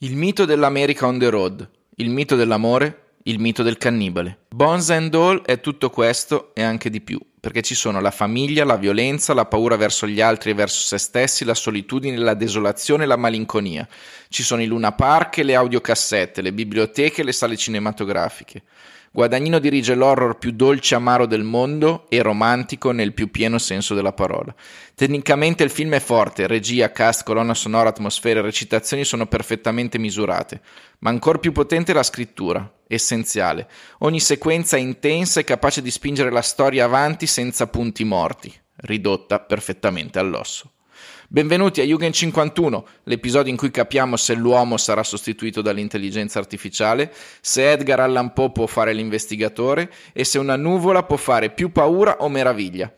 Il mito dell'America on the road, il mito dell'amore, il mito del cannibale. Bones and All è tutto questo e anche di più, perché ci sono la famiglia, la violenza, la paura verso gli altri e verso se stessi, la solitudine, la desolazione la malinconia. Ci sono i Luna Park le audiocassette, le biblioteche e le sale cinematografiche. Guadagnino dirige l'horror più dolce amaro del mondo e romantico nel più pieno senso della parola. Tecnicamente il film è forte, regia, cast, colonna sonora, atmosfere e recitazioni sono perfettamente misurate, ma ancora più potente è la scrittura, essenziale. Ogni sequenza è intensa e capace di spingere la storia avanti senza punti morti, ridotta perfettamente all'osso. Benvenuti a Jugend 51, l'episodio in cui capiamo se l'uomo sarà sostituito dall'intelligenza artificiale, se Edgar Allan Poe può fare l'investigatore e se una nuvola può fare più paura o meraviglia.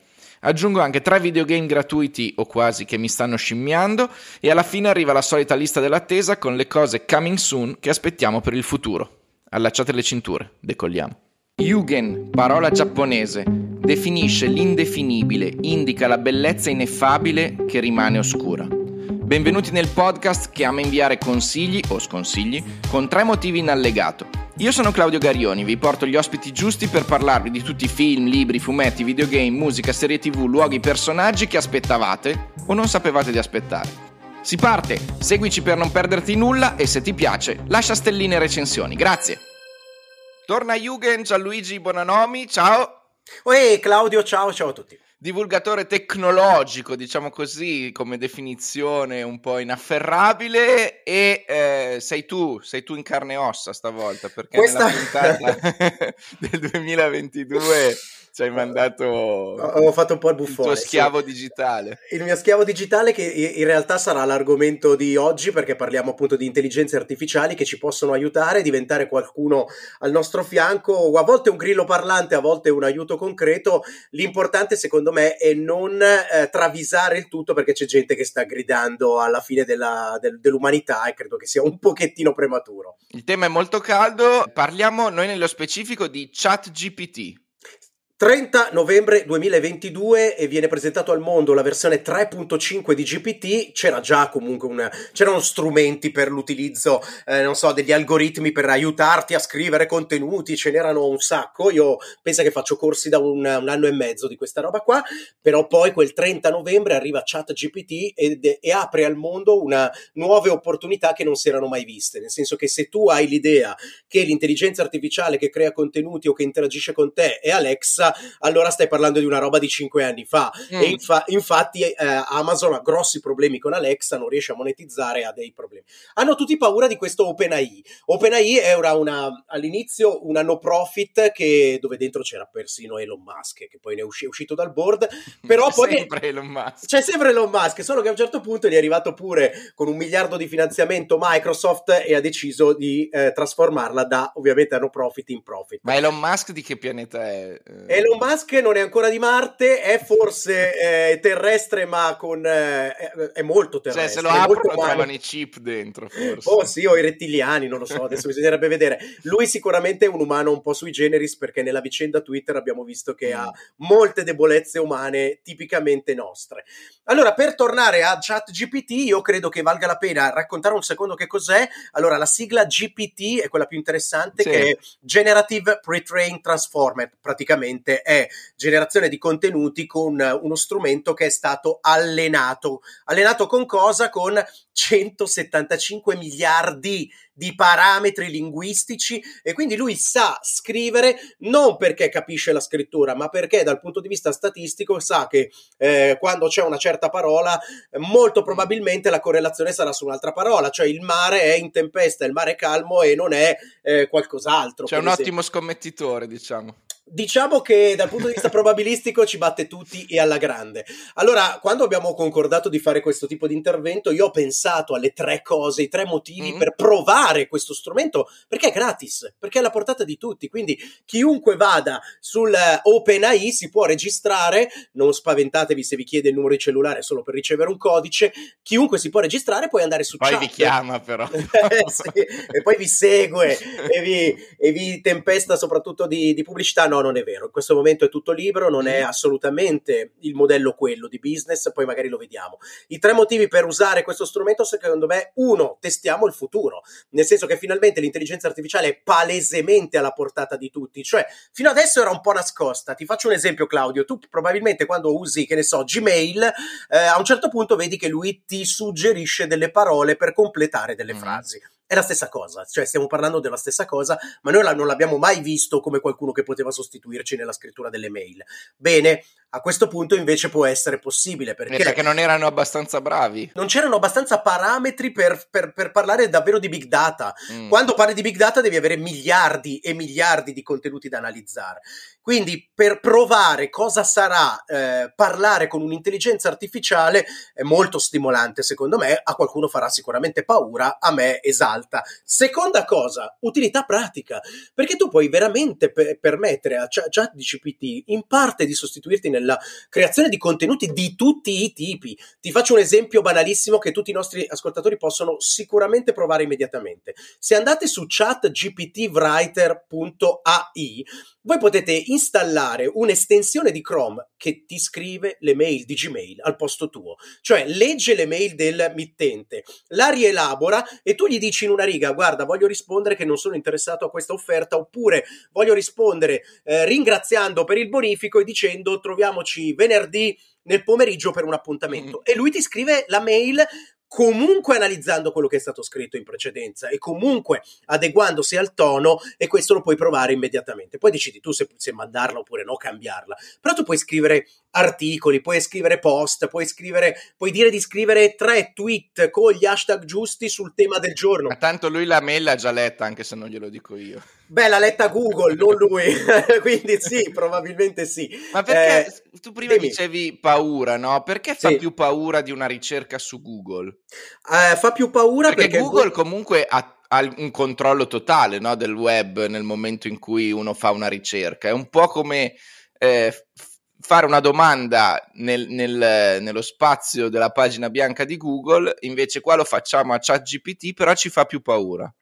Aggiungo anche tre videogame gratuiti o quasi che mi stanno scimmiando e alla fine arriva la solita lista dell'attesa con le cose coming soon che aspettiamo per il futuro. Allacciate le cinture, decolliamo. Yugen, parola giapponese, definisce l'indefinibile, indica la bellezza ineffabile che rimane oscura. Benvenuti nel podcast che ama inviare consigli o sconsigli con tre motivi in allegato. Io sono Claudio Garioni, vi porto gli ospiti giusti per parlarvi di tutti i film, libri, fumetti, videogame, musica, serie tv, luoghi, personaggi che aspettavate o non sapevate di aspettare. Si parte, seguici per non perderti nulla e se ti piace lascia stelline e recensioni. Grazie! Torna Jugend, Gianluigi Bonanomi, ciao. Oi Claudio, ciao, ciao a tutti. Divulgatore tecnologico, diciamo così, come definizione un po' inafferrabile e eh, sei tu, sei tu in carne e ossa stavolta, perché Questa... nella puntata del 2022 ci hai mandato ho fatto un po' il buffone il tuo schiavo sì. digitale il mio schiavo digitale che in realtà sarà l'argomento di oggi perché parliamo appunto di intelligenze artificiali che ci possono aiutare a diventare qualcuno al nostro fianco a volte un grillo parlante a volte un aiuto concreto l'importante secondo me è non eh, travisare il tutto perché c'è gente che sta gridando alla fine della, del, dell'umanità e credo che sia un pochettino prematuro. Il tema è molto caldo. Parliamo noi nello specifico di chat GPT 30 novembre 2022 e viene presentato al mondo la versione 3.5 di GPT, c'era già comunque una, c'erano strumenti per l'utilizzo, eh, non so, degli algoritmi per aiutarti a scrivere contenuti, ce n'erano un sacco, io penso che faccio corsi da un, un anno e mezzo di questa roba qua, però poi quel 30 novembre arriva ChatGPT ed, e apre al mondo una nuove opportunità che non si erano mai viste, nel senso che se tu hai l'idea che l'intelligenza artificiale che crea contenuti o che interagisce con te è Alexa, allora stai parlando di una roba di cinque anni fa. Mm. E infa- infatti eh, Amazon ha grossi problemi con Alexa, non riesce a monetizzare, ha dei problemi. Hanno tutti paura di questo OpenAI. OpenAI era una, all'inizio una no profit che, dove dentro c'era persino Elon Musk, che poi ne è, usci- uscito dal board, però c'è poi... Sempre Elon Musk. C'è sempre Elon Musk, solo che a un certo punto gli è arrivato pure con un miliardo di finanziamento Microsoft e ha deciso di eh, trasformarla da ovviamente no profit in profit. Ma Elon Musk di che pianeta è? Eh... Elon Musk non è ancora di Marte, è forse eh, terrestre, ma con, eh, è molto terrestre. Cioè, se lo aprono trovano i chip dentro, forse. Oh sì, o i rettiliani, non lo so, adesso bisognerebbe vedere. Lui sicuramente è un umano un po' sui generis, perché nella vicenda Twitter abbiamo visto che mm. ha molte debolezze umane tipicamente nostre. Allora, per tornare a ChatGPT, io credo che valga la pena raccontare un secondo che cos'è. Allora, la sigla GPT è quella più interessante, sì. che è Generative Pre-Trained Transformer, praticamente praticamente è generazione di contenuti con uno strumento che è stato allenato. Allenato con cosa? Con 175 miliardi di parametri linguistici e quindi lui sa scrivere non perché capisce la scrittura, ma perché dal punto di vista statistico sa che eh, quando c'è una certa parola, molto probabilmente la correlazione sarà su un'altra parola, cioè il mare è in tempesta, il mare è calmo e non è eh, qualcos'altro. C'è un esempio. ottimo scommettitore, diciamo. Diciamo che dal punto di vista probabilistico ci batte tutti e alla grande. Allora, quando abbiamo concordato di fare questo tipo di intervento, io ho pensato alle tre cose, i tre motivi mm-hmm. per provare questo strumento, perché è gratis, perché è alla portata di tutti. Quindi chiunque vada sul OpenAI si può registrare, non spaventatevi se vi chiede il numero di cellulare solo per ricevere un codice, chiunque si può registrare, puoi andare su poi chat. Poi vi chiama però. sì, e poi vi segue e vi, e vi tempesta soprattutto di, di pubblicità. No, no, non è vero. In questo momento è tutto libero, non è mm. assolutamente il modello quello di business, poi magari lo vediamo. I tre motivi per usare questo strumento, secondo me, uno, testiamo il futuro, nel senso che finalmente l'intelligenza artificiale è palesemente alla portata di tutti, cioè fino adesso era un po' nascosta. Ti faccio un esempio, Claudio, tu probabilmente quando usi, che ne so, Gmail, eh, a un certo punto vedi che lui ti suggerisce delle parole per completare delle mm. frasi è la stessa cosa, cioè stiamo parlando della stessa cosa, ma noi non l'abbiamo mai visto come qualcuno che poteva sostituirci nella scrittura delle mail. Bene, a questo punto invece può essere possibile perché, perché non erano abbastanza bravi. Non c'erano abbastanza parametri per, per, per parlare davvero di big data. Mm. Quando parli di big data devi avere miliardi e miliardi di contenuti da analizzare. Quindi per provare cosa sarà eh, parlare con un'intelligenza artificiale è molto stimolante secondo me, a qualcuno farà sicuramente paura, a me esalta. Seconda cosa, utilità pratica, perché tu puoi veramente pe- permettere a ChatGPT in parte di sostituirti nella creazione di contenuti di tutti i tipi. Ti faccio un esempio banalissimo che tutti i nostri ascoltatori possono sicuramente provare immediatamente. Se andate su chatgptwriter.ai voi potete installare un'estensione di Chrome che ti scrive le mail di Gmail al posto tuo, cioè legge le mail del mittente, la rielabora e tu gli dici in una riga guarda voglio rispondere che non sono interessato a questa offerta oppure voglio rispondere eh, ringraziando per il bonifico e dicendo troviamoci venerdì nel pomeriggio per un appuntamento mm. e lui ti scrive la mail comunque analizzando quello che è stato scritto in precedenza e comunque adeguandosi al tono e questo lo puoi provare immediatamente. Poi decidi tu se, se mandarla oppure no, cambiarla. Però tu puoi scrivere articoli, puoi scrivere post, puoi scrivere, puoi dire di scrivere tre tweet con gli hashtag giusti sul tema del giorno. Ma tanto lui la mail l'ha già letta, anche se non glielo dico io. Beh, l'ha letta Google, non lui, quindi sì, probabilmente sì. Ma perché eh, tu prima dimmi. dicevi paura, no? Perché fa sì. più paura di una ricerca su Google? Eh, fa più paura perché, perché Google comunque ha, ha un controllo totale no, del web nel momento in cui uno fa una ricerca. È un po' come eh, fare una domanda nel, nel, nello spazio della pagina bianca di Google, invece qua lo facciamo a ChatGPT, però ci fa più paura.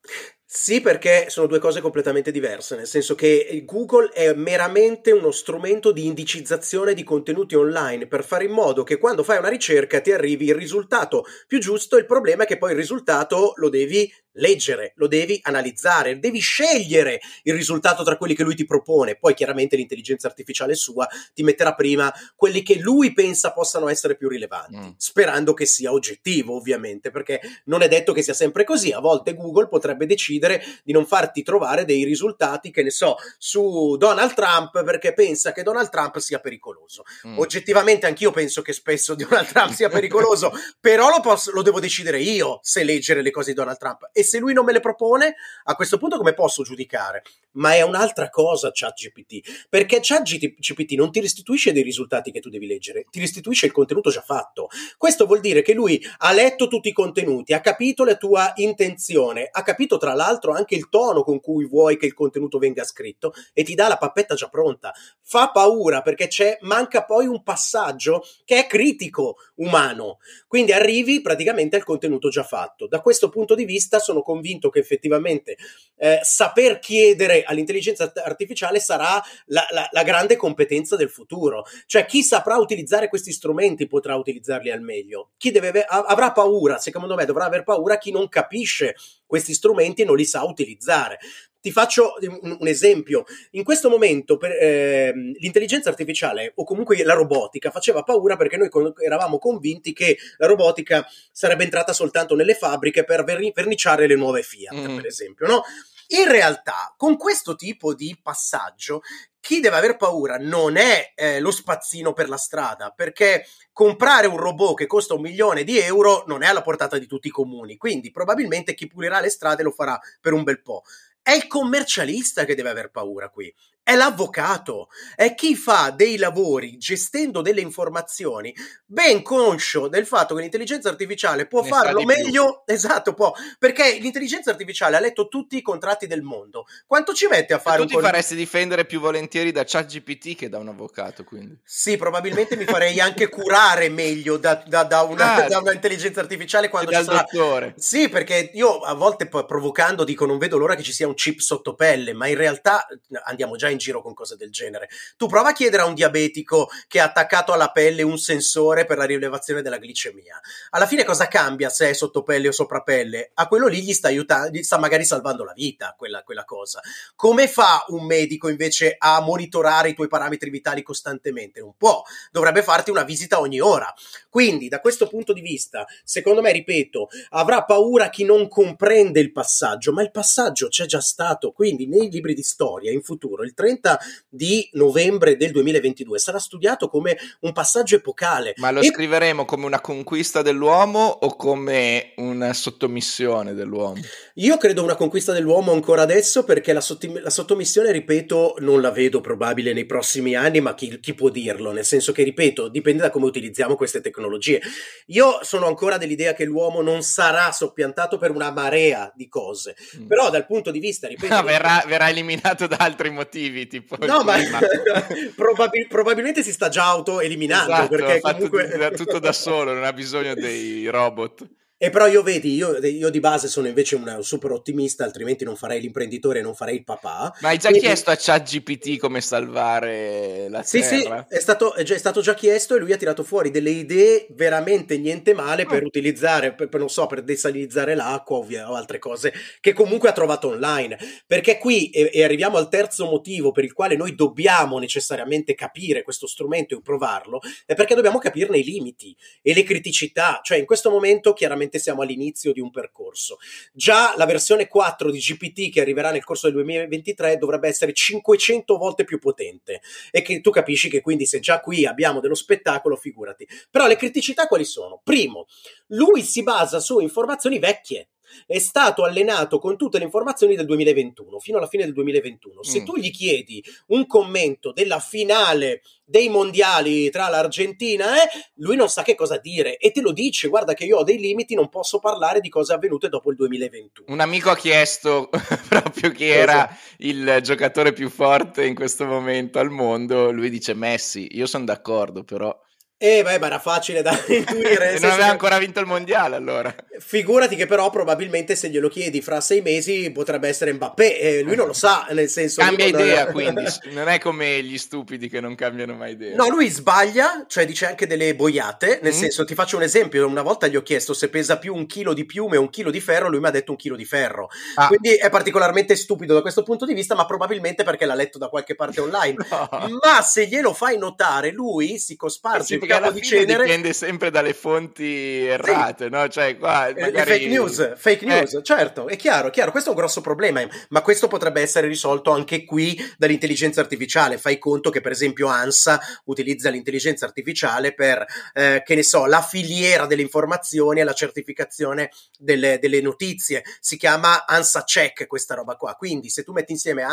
Sì, perché sono due cose completamente diverse, nel senso che Google è meramente uno strumento di indicizzazione di contenuti online per fare in modo che quando fai una ricerca ti arrivi il risultato più giusto. Il problema è che poi il risultato lo devi leggere, lo devi analizzare, devi scegliere il risultato tra quelli che lui ti propone. Poi chiaramente l'intelligenza artificiale sua ti metterà prima quelli che lui pensa possano essere più rilevanti, mm. sperando che sia oggettivo, ovviamente, perché non è detto che sia sempre così. A volte Google potrebbe decidere di non farti trovare dei risultati, che ne so, su Donald Trump perché pensa che Donald Trump sia pericoloso. Mm. Oggettivamente anch'io penso che spesso Donald Trump sia pericoloso, però lo, posso, lo devo decidere io se leggere le cose di Donald Trump. E se lui non me le propone, a questo punto come posso giudicare? Ma è un'altra cosa ChatGPT, perché ChatGPT non ti restituisce dei risultati che tu devi leggere, ti restituisce il contenuto già fatto. Questo vuol dire che lui ha letto tutti i contenuti, ha capito la tua intenzione, ha capito tra l'altro anche il tono con cui vuoi che il contenuto venga scritto e ti dà la pappetta già pronta. Fa paura perché c'è, manca poi un passaggio che è critico umano. Quindi arrivi praticamente al contenuto già fatto. Da questo punto di vista sono convinto che effettivamente eh, saper chiedere all'intelligenza artificiale sarà la, la, la, grande competenza del futuro. Cioè chi saprà utilizzare questi strumenti potrà utilizzarli al meglio. Chi deve, avrà paura, secondo me dovrà aver paura chi non capisce questi strumenti e non li sa utilizzare. Ti faccio un, un esempio. In questo momento per, eh, l'intelligenza artificiale o comunque la robotica faceva paura perché noi con, eravamo convinti che la robotica sarebbe entrata soltanto nelle fabbriche per verni, verniciare le nuove Fiat, mm. per esempio, no? In realtà, con questo tipo di passaggio, chi deve aver paura non è eh, lo spazzino per la strada, perché comprare un robot che costa un milione di euro non è alla portata di tutti i comuni, quindi probabilmente chi pulirà le strade lo farà per un bel po'. È il commercialista che deve aver paura qui è l'avvocato, è chi fa dei lavori gestendo delle informazioni, ben conscio del fatto che l'intelligenza artificiale può ne farlo meglio, più. esatto, può, perché l'intelligenza artificiale ha letto tutti i contratti del mondo. Quanto ci mette a fare tu un Tu ti faresti difendere più volentieri da ChatGPT che da un avvocato, quindi. Sì, probabilmente mi farei anche curare meglio da, da, da, una, ah, da un'intelligenza artificiale quando ci sarà... dottore. Sì, perché io a volte provocando dico non vedo l'ora che ci sia un chip sotto pelle, ma in realtà andiamo già in in giro con cose del genere. Tu prova a chiedere a un diabetico che ha attaccato alla pelle un sensore per la rilevazione della glicemia. Alla fine cosa cambia se è sotto pelle o sopra pelle? A quello lì gli sta aiutando, gli sta magari salvando la vita, quella, quella cosa. Come fa un medico invece a monitorare i tuoi parametri vitali costantemente? Non può, dovrebbe farti una visita ogni ora. Quindi, da questo punto di vista, secondo me, ripeto, avrà paura chi non comprende il passaggio, ma il passaggio c'è già stato. Quindi, nei libri di storia in futuro, il 30 di novembre del 2022 sarà studiato come un passaggio epocale. Ma lo e... scriveremo come una conquista dell'uomo o come una sottomissione dell'uomo? Io credo una conquista dell'uomo ancora adesso perché la, sottim- la sottomissione, ripeto, non la vedo probabile nei prossimi anni, ma chi, chi può dirlo? Nel senso che, ripeto, dipende da come utilizziamo queste tecnologie. Io sono ancora dell'idea che l'uomo non sarà soppiantato per una marea di cose, mm. però dal punto di vista, ripeto... No, verrà, verrà, eliminato da altri motivi, tipo... No, ma probabil- probabilmente si sta già auto-eliminando, esatto, perché comunque... tutto da solo, non ha bisogno dei robot. E però io vedi, io, io, di base sono invece un super ottimista, altrimenti non farei l'imprenditore e non farei il papà. Ma hai già Quindi... chiesto a ChatGPT come salvare la sì, Terra? Sì, è stato, è, già, è stato già chiesto e lui ha tirato fuori delle idee veramente niente male per oh. utilizzare, per, per, non so, per desalinizzare l'acqua o altre cose che comunque ha trovato online. Perché qui, e, e arriviamo al terzo motivo per il quale noi dobbiamo necessariamente capire questo strumento e provarlo, è perché dobbiamo capirne i limiti e le criticità. Cioè in questo momento chiaramente probabilmente siamo all'inizio di un percorso. Già la versione 4 di GPT che arriverà nel corso del 2023 dovrebbe essere 500 volte più potente e che tu capisci che quindi se già qui abbiamo dello spettacolo, figurati. Però le criticità quali sono? Primo, lui si basa su informazioni vecchie è stato allenato con tutte le informazioni del 2021, fino alla fine del 2021. Se mm. tu gli chiedi un commento della finale dei mondiali tra l'Argentina e eh, lui non sa che cosa dire e te lo dice, guarda che io ho dei limiti, non posso parlare di cose avvenute dopo il 2021. Un amico ha chiesto proprio chi era il giocatore più forte in questo momento al mondo, lui dice Messi, io sono d'accordo però eh, beh, ma era facile da intuire. e non aveva ancora vinto il mondiale allora. Figurati che però probabilmente se glielo chiedi fra sei mesi potrebbe essere Mbappé e lui non lo sa, nel senso... Cambia idea non... quindi, non è come gli stupidi che non cambiano mai idea. No, lui sbaglia, cioè dice anche delle boiate, nel mm. senso ti faccio un esempio, una volta gli ho chiesto se pesa più un chilo di piume o un chilo di ferro, lui mi ha detto un chilo di ferro. Ah. Quindi è particolarmente stupido da questo punto di vista, ma probabilmente perché l'ha letto da qualche parte online. no. Ma se glielo fai notare, lui si cosparge sì, capo di cenere. dipende sempre dalle fonti errate, sì. no? Cioè, qua eh, magari... Fake news, fake eh. news, eh. certo, è chiaro, chiaro, questo è un grosso problema, ma questo potrebbe essere risolto anche qui dall'intelligenza artificiale. Fai conto che, per esempio, ANSA utilizza l'intelligenza artificiale per, eh, che ne so, la filiera delle informazioni e la certificazione delle, delle notizie. Si chiama ANSA Check questa roba qua. Quindi, se tu metti insieme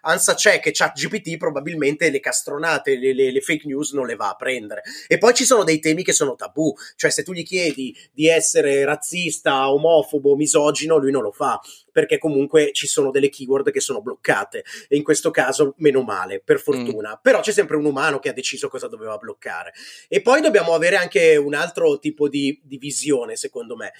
ANSA Check e ChatGPT, probabilmente le castronate, le, le, le fake news non le va a prendere. E poi ci sono dei temi che sono tabù, cioè se tu gli chiedi di essere razzista, omofobo, misogino, lui non lo fa, perché comunque ci sono delle keyword che sono bloccate e in questo caso meno male, per fortuna. Mm. Però c'è sempre un umano che ha deciso cosa doveva bloccare. E poi dobbiamo avere anche un altro tipo di, di visione, secondo me.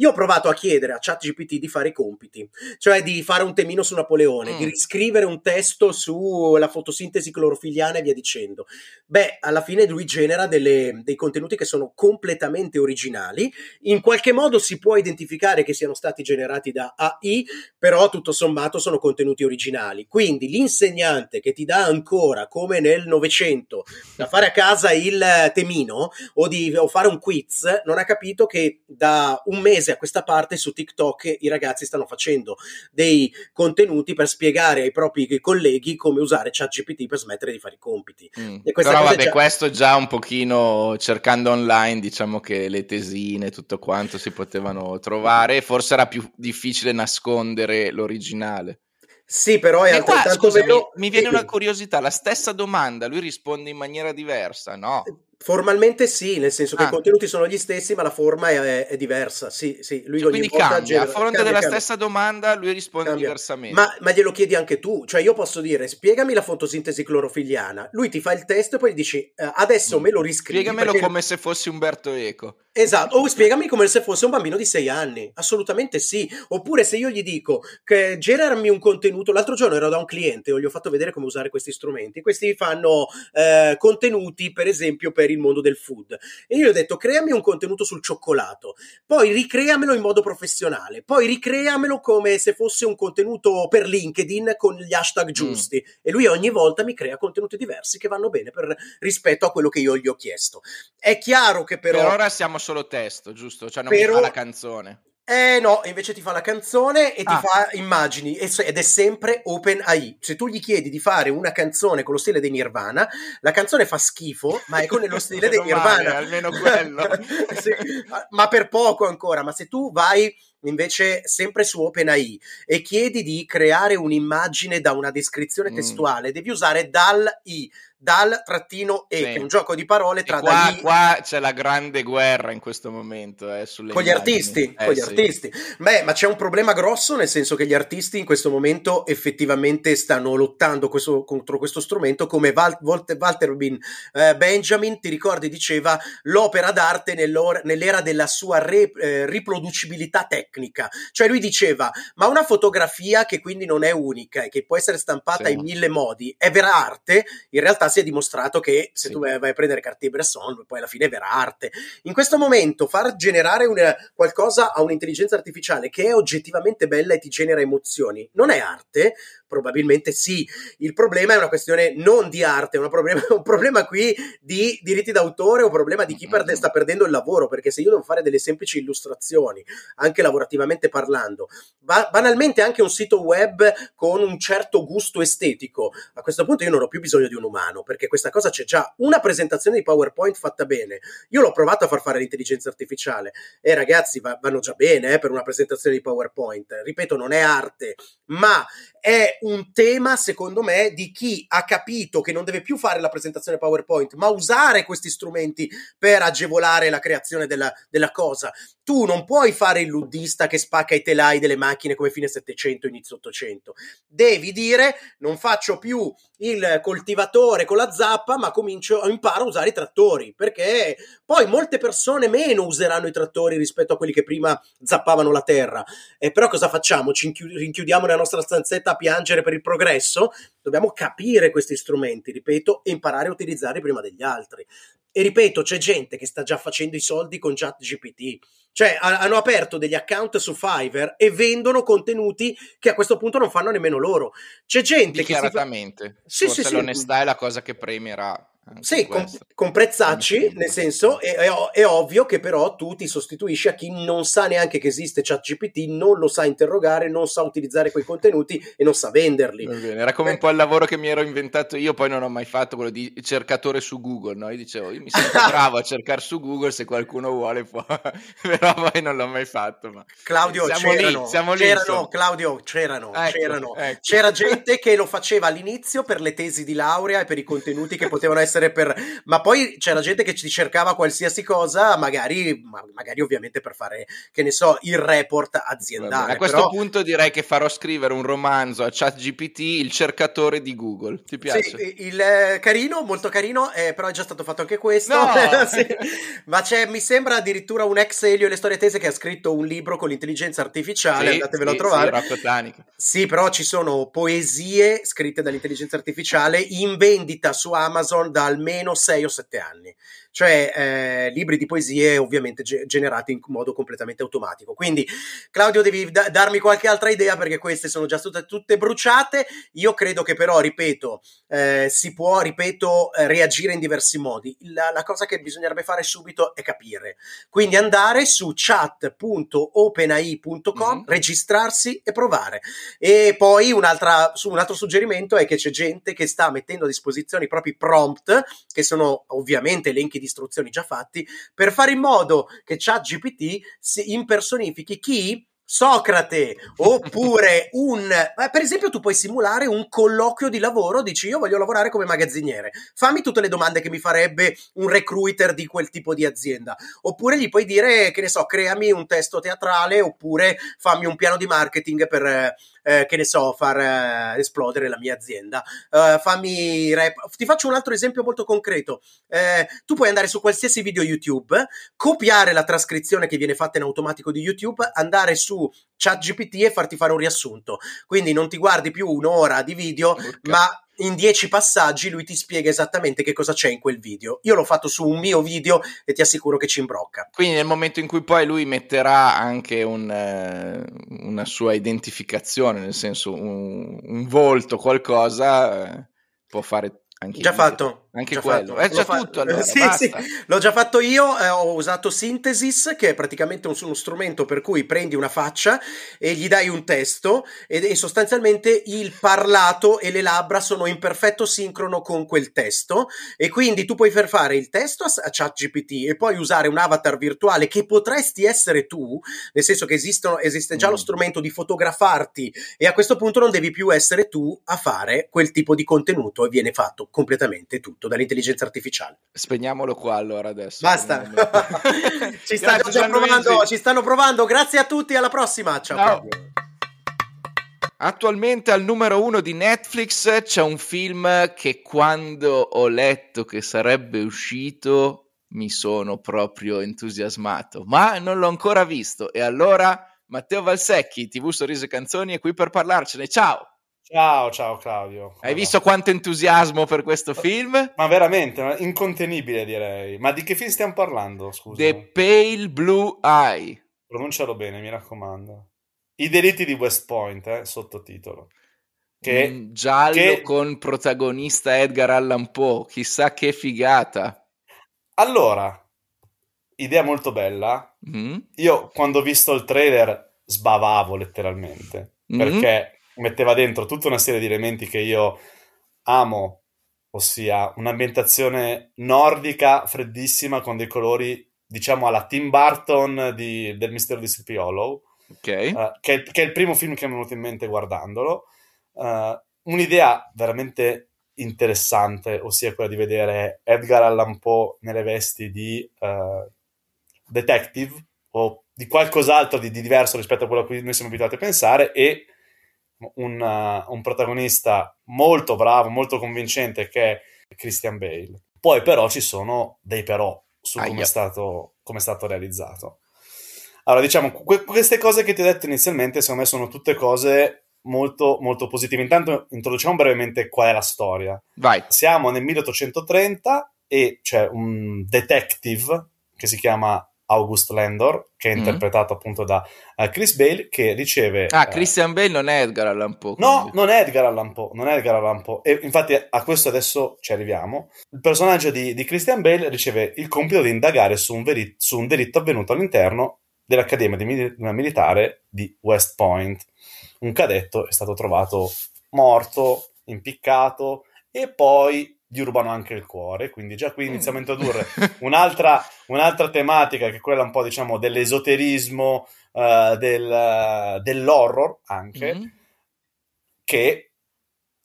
Io ho provato a chiedere a ChatGPT di fare i compiti, cioè di fare un temino su Napoleone, mm. di riscrivere un testo sulla fotosintesi clorofiliana e via dicendo. Beh, alla fine lui genera delle, dei contenuti che sono completamente originali. In qualche modo si può identificare che siano stati generati da AI, però tutto sommato sono contenuti originali. Quindi l'insegnante che ti dà ancora, come nel Novecento, da fare a casa il temino o, di, o fare un quiz, non ha capito che da un mese mese a questa parte su TikTok i ragazzi stanno facendo dei contenuti per spiegare ai propri colleghi come usare ChatGPT per smettere di fare i compiti. Mm. Però vabbè, già... questo già un pochino cercando online, diciamo che le tesine, tutto quanto si potevano trovare, forse era più difficile nascondere l'originale. Sì, però è qua, scusami, vero... mi viene una curiosità, la stessa domanda, lui risponde in maniera diversa, no? Formalmente sì, nel senso che ah. i contenuti sono gli stessi, ma la forma è, è diversa. Sì, sì. Lui cioè, quindi cambia, genera... a fronte cambia, della cambia. stessa domanda lui risponde cambia. diversamente. Ma, ma, glielo chiedi anche tu, cioè io posso dire spiegami la fotosintesi clorofiliana, lui ti fa il test e poi gli dici eh, adesso mm. me lo riscrivi. Spiegamelo perché... come se fossi Umberto Eco. Esatto, o spiegami come se fosse un bambino di sei anni, assolutamente sì. Oppure se io gli dico che generami un contenuto, l'altro giorno ero da un cliente e gli ho fatto vedere come usare questi strumenti, questi fanno eh, contenuti per esempio per il mondo del food e io gli ho detto creami un contenuto sul cioccolato, poi ricreamelo in modo professionale, poi ricreamelo come se fosse un contenuto per LinkedIn con gli hashtag mm. giusti mm. e lui ogni volta mi crea contenuti diversi che vanno bene per, rispetto a quello che io gli ho chiesto. È chiaro che però... Per ora siamo solo testo, giusto? Cioè non però... mi fa la canzone. Eh no, invece ti fa la canzone e ti ah. fa immagini ed è sempre OpenAI. Se tu gli chiedi di fare una canzone con lo stile dei Nirvana, la canzone fa schifo, ma è con lo stile dei Nirvana. Male, almeno quello. sì, ma per poco ancora. Ma se tu vai invece sempre su OpenAI e chiedi di creare un'immagine da una descrizione mm. testuale, devi usare DAL-I dal trattino E, sì. che è un gioco di parole tra qua, Dalì... qua c'è la grande guerra in questo momento eh, con gli artisti, eh, con gli sì. artisti. Beh, ma c'è un problema grosso nel senso che gli artisti in questo momento effettivamente stanno lottando questo, contro questo strumento come Val, Walter Bin, eh, Benjamin, ti ricordi, diceva l'opera d'arte nell'era della sua re, eh, riproducibilità tecnica. Cioè lui diceva, ma una fotografia che quindi non è unica e che può essere stampata sì. in mille modi è vera arte? In realtà si è dimostrato che se sì. tu vai a prendere Cartier-Bresson, poi alla fine vera arte. In questo momento far generare una, qualcosa a un'intelligenza artificiale che è oggettivamente bella e ti genera emozioni non è arte, Probabilmente sì. Il problema è una questione non di arte, è un problema, un problema qui di diritti d'autore, un problema di chi perde, sta perdendo il lavoro, perché se io devo fare delle semplici illustrazioni, anche lavorativamente parlando, ba- banalmente anche un sito web con un certo gusto estetico, a questo punto io non ho più bisogno di un umano, perché questa cosa c'è già. Una presentazione di PowerPoint fatta bene, io l'ho provato a far fare l'intelligenza artificiale e ragazzi va- vanno già bene eh, per una presentazione di PowerPoint. Ripeto, non è arte, ma è un tema, secondo me, di chi ha capito che non deve più fare la presentazione PowerPoint, ma usare questi strumenti per agevolare la creazione della, della cosa. Tu non puoi fare il luddista che spacca i telai delle macchine come fine 700, inizio 800. Devi dire, non faccio più il coltivatore con la zappa, ma comincio, imparo a usare i trattori, perché poi molte persone meno useranno i trattori rispetto a quelli che prima zappavano la terra. E però cosa facciamo? Ci rinchiudiamo nella nostra stanzetta a piangere per il progresso? Dobbiamo capire questi strumenti, ripeto, e imparare a utilizzarli prima degli altri. E ripeto, c'è gente che sta già facendo i soldi con ChatGPT. Cioè, hanno aperto degli account su Fiverr e vendono contenuti che a questo punto non fanno nemmeno loro. C'è gente che. Fa... Sì, Forse sì, l'onestà sì. è la cosa che premierà sì, con, con, prezzacci, nel senso, è, è, è, ovvio che però tu ti sostituisci a chi non sa neanche che esiste ChatGPT, non lo sa interrogare, non sa utilizzare quei contenuti e non sa venderli. Era come un po' il lavoro che mi ero inventato io, poi non ho mai fatto quello di cercatore su Google, no? Io dicevo, io mi sento bravo a cercare su Google, se qualcuno vuole può, però poi non l'ho mai fatto. Ma... Claudio, siamo c'erano, lì, siamo lì, c'erano, Claudio, c'erano, ecco, c'erano. Ecco. C'era gente che lo faceva all'inizio per le tesi di laurea e per i contenuti che potevano essere essere per... Ma poi c'era gente che ci cercava qualsiasi cosa, magari, magari ovviamente per fare, che ne so, il report aziendale. a questo però... punto direi che farò scrivere un romanzo a ChatGPT, il cercatore di Google. Ti piace? Sì, il eh, carino, molto carino, eh, però è già stato fatto anche questo. No! sì. Ma c'è, mi sembra addirittura un ex Elio e le storie tese che ha scritto un libro con l'intelligenza artificiale, sì, andatevelo sì, a trovare. Sì, sì, però ci sono poesie scritte dall'intelligenza artificiale in vendita su Amazon da almeno 6 o 7 anni cioè eh, libri di poesie ovviamente ge- generati in modo completamente automatico. Quindi, Claudio, devi da- darmi qualche altra idea perché queste sono già tutte, tutte bruciate. Io credo che, però, ripeto, eh, si può, ripeto, eh, reagire in diversi modi. La, la, cosa che bisognerebbe fare subito è capire. Quindi andare su chat.openai.com, mm-hmm. registrarsi e provare. E poi un altro suggerimento è che c'è gente che sta mettendo a disposizione i propri prompt, che sono ovviamente elenchi di istruzioni già fatti, per fare in modo che ChatGPT si impersonifichi. Chi? Socrate, oppure un... Per esempio tu puoi simulare un colloquio di lavoro, dici io voglio lavorare come magazziniere, fammi tutte le domande che mi farebbe un recruiter di quel tipo di azienda, oppure gli puoi dire, che ne so, creami un testo teatrale, oppure fammi un piano di marketing per, eh, che ne so, far eh, esplodere la mia azienda. Uh, fammi rap- Ti faccio un altro esempio molto concreto. Eh, tu puoi andare su qualsiasi video YouTube, copiare la trascrizione che viene fatta in automatico di YouTube, andare su ChatGPT e farti fare un riassunto. Quindi non ti guardi più un'ora di video, okay. ma in dieci passaggi lui ti spiega esattamente che cosa c'è in quel video. Io l'ho fatto su un mio video e ti assicuro che ci imbrocca. Quindi nel momento in cui poi lui metterà anche un, eh, una sua identificazione, nel senso un, un volto, qualcosa, eh, può fare anche già fatto. Anche già quello. È già fa- tutto allora, sì, sì, l'ho già fatto io, eh, ho usato Synthesis, che è praticamente un, uno strumento per cui prendi una faccia e gli dai un testo e, e, sostanzialmente il parlato e le labbra sono in perfetto sincrono con quel testo e quindi tu puoi far fare il testo a, a ChatGPT e poi usare un avatar virtuale che potresti essere tu, nel senso che esistono, esiste già mm. lo strumento di fotografarti e a questo punto non devi più essere tu a fare quel tipo di contenuto e viene fatto completamente tutto dall'intelligenza artificiale. Spegniamolo qua allora adesso. Basta. ci, stanno già provando, ci stanno provando. Grazie a tutti, alla prossima. Ciao. Ciao. Attualmente al numero uno di Netflix c'è un film che quando ho letto che sarebbe uscito mi sono proprio entusiasmato, ma non l'ho ancora visto. E allora Matteo Valsecchi, TV Sorrisi e Canzoni, è qui per parlarcene. Ciao! Ciao, ciao Claudio. Hai visto quanto entusiasmo per questo film? Ma veramente, incontenibile direi. Ma di che film stiamo parlando, scusa? The Pale Blue Eye. Pronuncialo bene, mi raccomando. I delitti di West Point, eh, sottotitolo. Che, Un giallo che... con protagonista Edgar Allan Poe, chissà che figata. Allora, idea molto bella. Mm. Io quando ho visto il trailer sbavavo letteralmente, mm. perché metteva dentro tutta una serie di elementi che io amo, ossia un'ambientazione nordica, freddissima, con dei colori, diciamo, alla Tim Burton di, del mistero di Sleepy Hollow, okay. uh, che, che, è il primo film che mi è venuto in mente guardandolo. Uh, un'idea veramente interessante, ossia quella di vedere Edgar Allan Poe nelle vesti di uh, detective o di qualcos'altro di, di, diverso rispetto a quello a cui noi siamo abituati a pensare e un, uh, un protagonista molto bravo, molto convincente che è Christian Bale. Poi però ci sono dei però su come è, stato, come è stato realizzato. Allora, diciamo, que- queste cose che ti ho detto inizialmente, secondo me, sono tutte cose molto, molto positive. Intanto introduciamo brevemente qual è la storia. Vai. Siamo nel 1830 e c'è un detective che si chiama August Landor, che è mm. interpretato appunto da uh, Chris Bale, che riceve... Ah, uh, Christian Bale non è Edgar Allan Poe. No, non è Edgar Allan Poe, non è Edgar Allan Poe. E infatti a questo adesso ci arriviamo. Il personaggio di, di Christian Bale riceve il compito di indagare su un, veri- su un delitto avvenuto all'interno dell'Accademia di Mil- Militare di West Point. Un cadetto è stato trovato morto, impiccato e poi gli rubano anche il cuore, quindi già qui iniziamo a introdurre un'altra, un'altra tematica che è quella un po' diciamo dell'esoterismo, uh, del, dell'horror anche, mm-hmm. che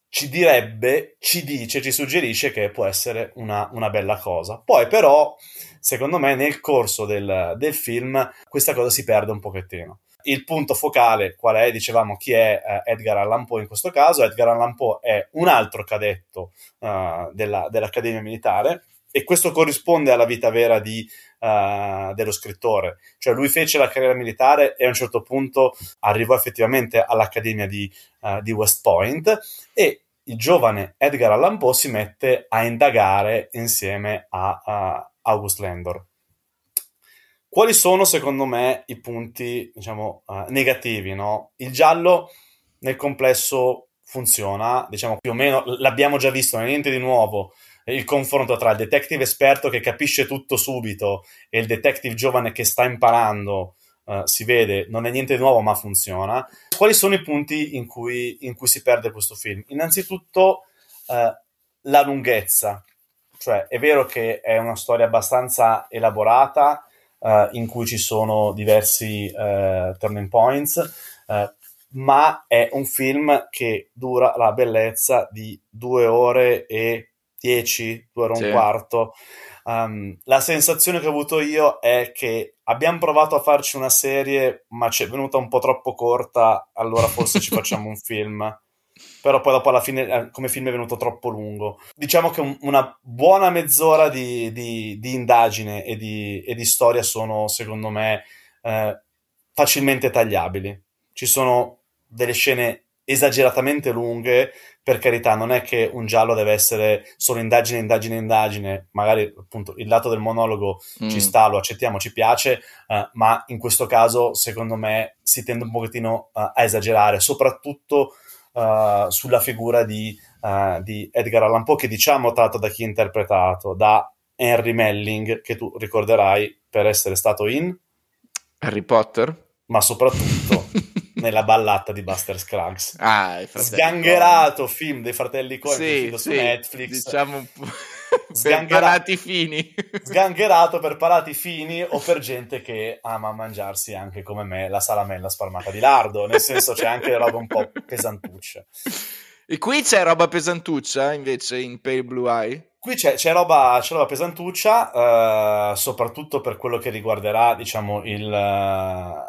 ci direbbe, ci dice, ci suggerisce che può essere una, una bella cosa. Poi però, secondo me, nel corso del, del film questa cosa si perde un pochettino il punto focale qual è? Dicevamo chi è uh, Edgar Allan Poe in questo caso. Edgar Allan Poe è un altro cadetto uh, della, dell'Accademia Militare e questo corrisponde alla vita vera di, uh, dello scrittore. Cioè lui fece la carriera militare e a un certo punto arrivò effettivamente all'Accademia di, di West Point e il giovane Edgar Allan Poe si mette a indagare insieme a, a August Landor quali sono secondo me i punti, diciamo, uh, negativi, no? Il giallo nel complesso funziona, diciamo più o meno, l'abbiamo già visto, non è niente di nuovo, il confronto tra il detective esperto che capisce tutto subito e il detective giovane che sta imparando, uh, si vede, non è niente di nuovo ma funziona. Quali sono i punti in cui, in cui si perde questo film? Innanzitutto uh, la lunghezza, cioè è vero che è una storia abbastanza elaborata, uh, in cui ci sono diversi uh, turning points, uh, ma è un film che dura la bellezza di due ore e 10, 2 ore e Sì. un quarto. Um, la sensazione che ho avuto io è che abbiamo provato a farci una serie, ma ci è venuta un po' troppo corta, allora forse ci facciamo un film. Però poi dopo alla fine eh, come film è venuto troppo lungo. Diciamo che un- una buona mezz'ora di, di- di indagine e di, e di storia sono, secondo me, eh, facilmente tagliabili. Ci sono delle scene esageratamente lunghe, per carità, non è che un giallo deve essere solo indagine, indagine, indagine, magari appunto il lato del monologo Mm. ci sta, lo accettiamo, ci piace, eh, ma in questo caso secondo me si tende un pochettino eh, a esagerare, soprattutto eh, sulla figura di, eh, di Edgar Allan Poe, che diciamo tratto da chi è interpretato, da Henry Melling, che tu ricorderai per essere stato in, Harry Potter? ma soprattutto nella ballata di Buster Scruggs. Ah, Sgangherato film dei fratelli Coen. Sì, uscito su sì, Netflix. diciamo un po' per Sganghera- palati fini. Sgangherato per palati fini o per gente che ama mangiarsi anche come me la salamella sparmata di lardo, nel senso c'è anche roba un po' pesantuccia. E qui c'è roba pesantuccia invece in Pale Blue Eye? Qui c'è, c'è roba, c'è roba pesantuccia, eh, soprattutto per quello che riguarderà, diciamo, il, eh,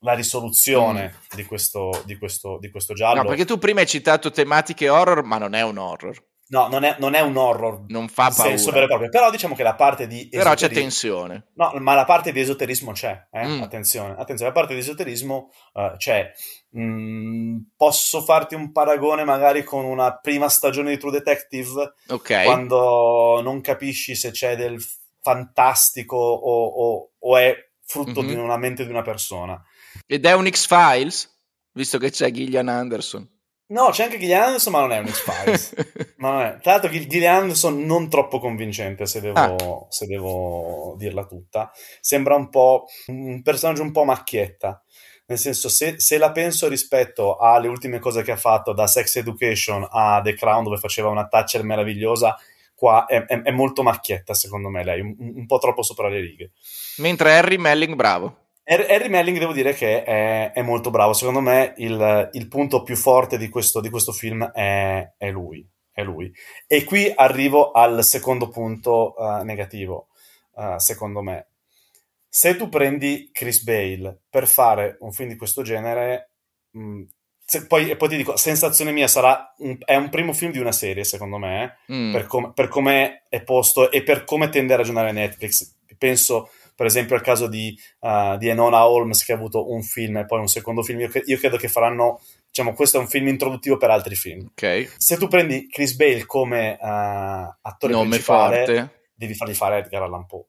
la risoluzione di, questo, di, questo, di questo giallo. No, perché tu prima hai citato tematiche horror, ma non è un horror. No, non è, non è un horror Non fa in senso paura. vero e proprio, però diciamo che la parte di Però c'è esoterismo- tensione. No, ma la parte di esoterismo c'è, eh? Mm. attenzione, attenzione, la parte di esoterismo eh, c'è. Mm, posso farti un paragone magari con una prima stagione di True Detective, Ok. quando non capisci se c'è del fantastico o, o- o è frutto Mhm. di una mente di una persona. Ed è un X-Files? Visto che c'è Gillian Anderson. No, c'è anche Gillian Anderson, ma non è un X-Files. È. Tra l'altro, Gil- Gillian Anderson non troppo convincente, se devo, Ah. se devo dirla tutta. Sembra un po' un personaggio un po' macchietta. Nel senso, se, se la penso rispetto alle ultime cose che ha fatto, da Sex Education a The Crown, dove faceva una Thatcher meravigliosa, qua è, è- è molto macchietta, secondo me, lei, un, un po' troppo sopra le righe. Mentre Harry Melling, bravo. Har- Harry Melling devo dire che è, è molto bravo. Secondo me il, il punto più forte di questo, di questo film è, è lui. È lui. E qui arrivo al secondo punto eh, negativo, eh, secondo me. Se tu prendi Chris Bale per fare un film di questo genere, mh, se- poi, e poi ti dico, sensazione mia, sarà un- è un primo film di una serie, secondo me, eh Mm. per, com- per come è posto e per come tende a ragionare Netflix. Penso, per esempio, al caso di, uh, di Enona Holmes, che ha avuto un film e poi un secondo film. Io, io credo che faranno, diciamo, questo è un film introduttivo per altri film. Ok. Se tu prendi Chris Bale come uh, attore Nome principale, forte. devi fargli fare Edgar Allan Poe.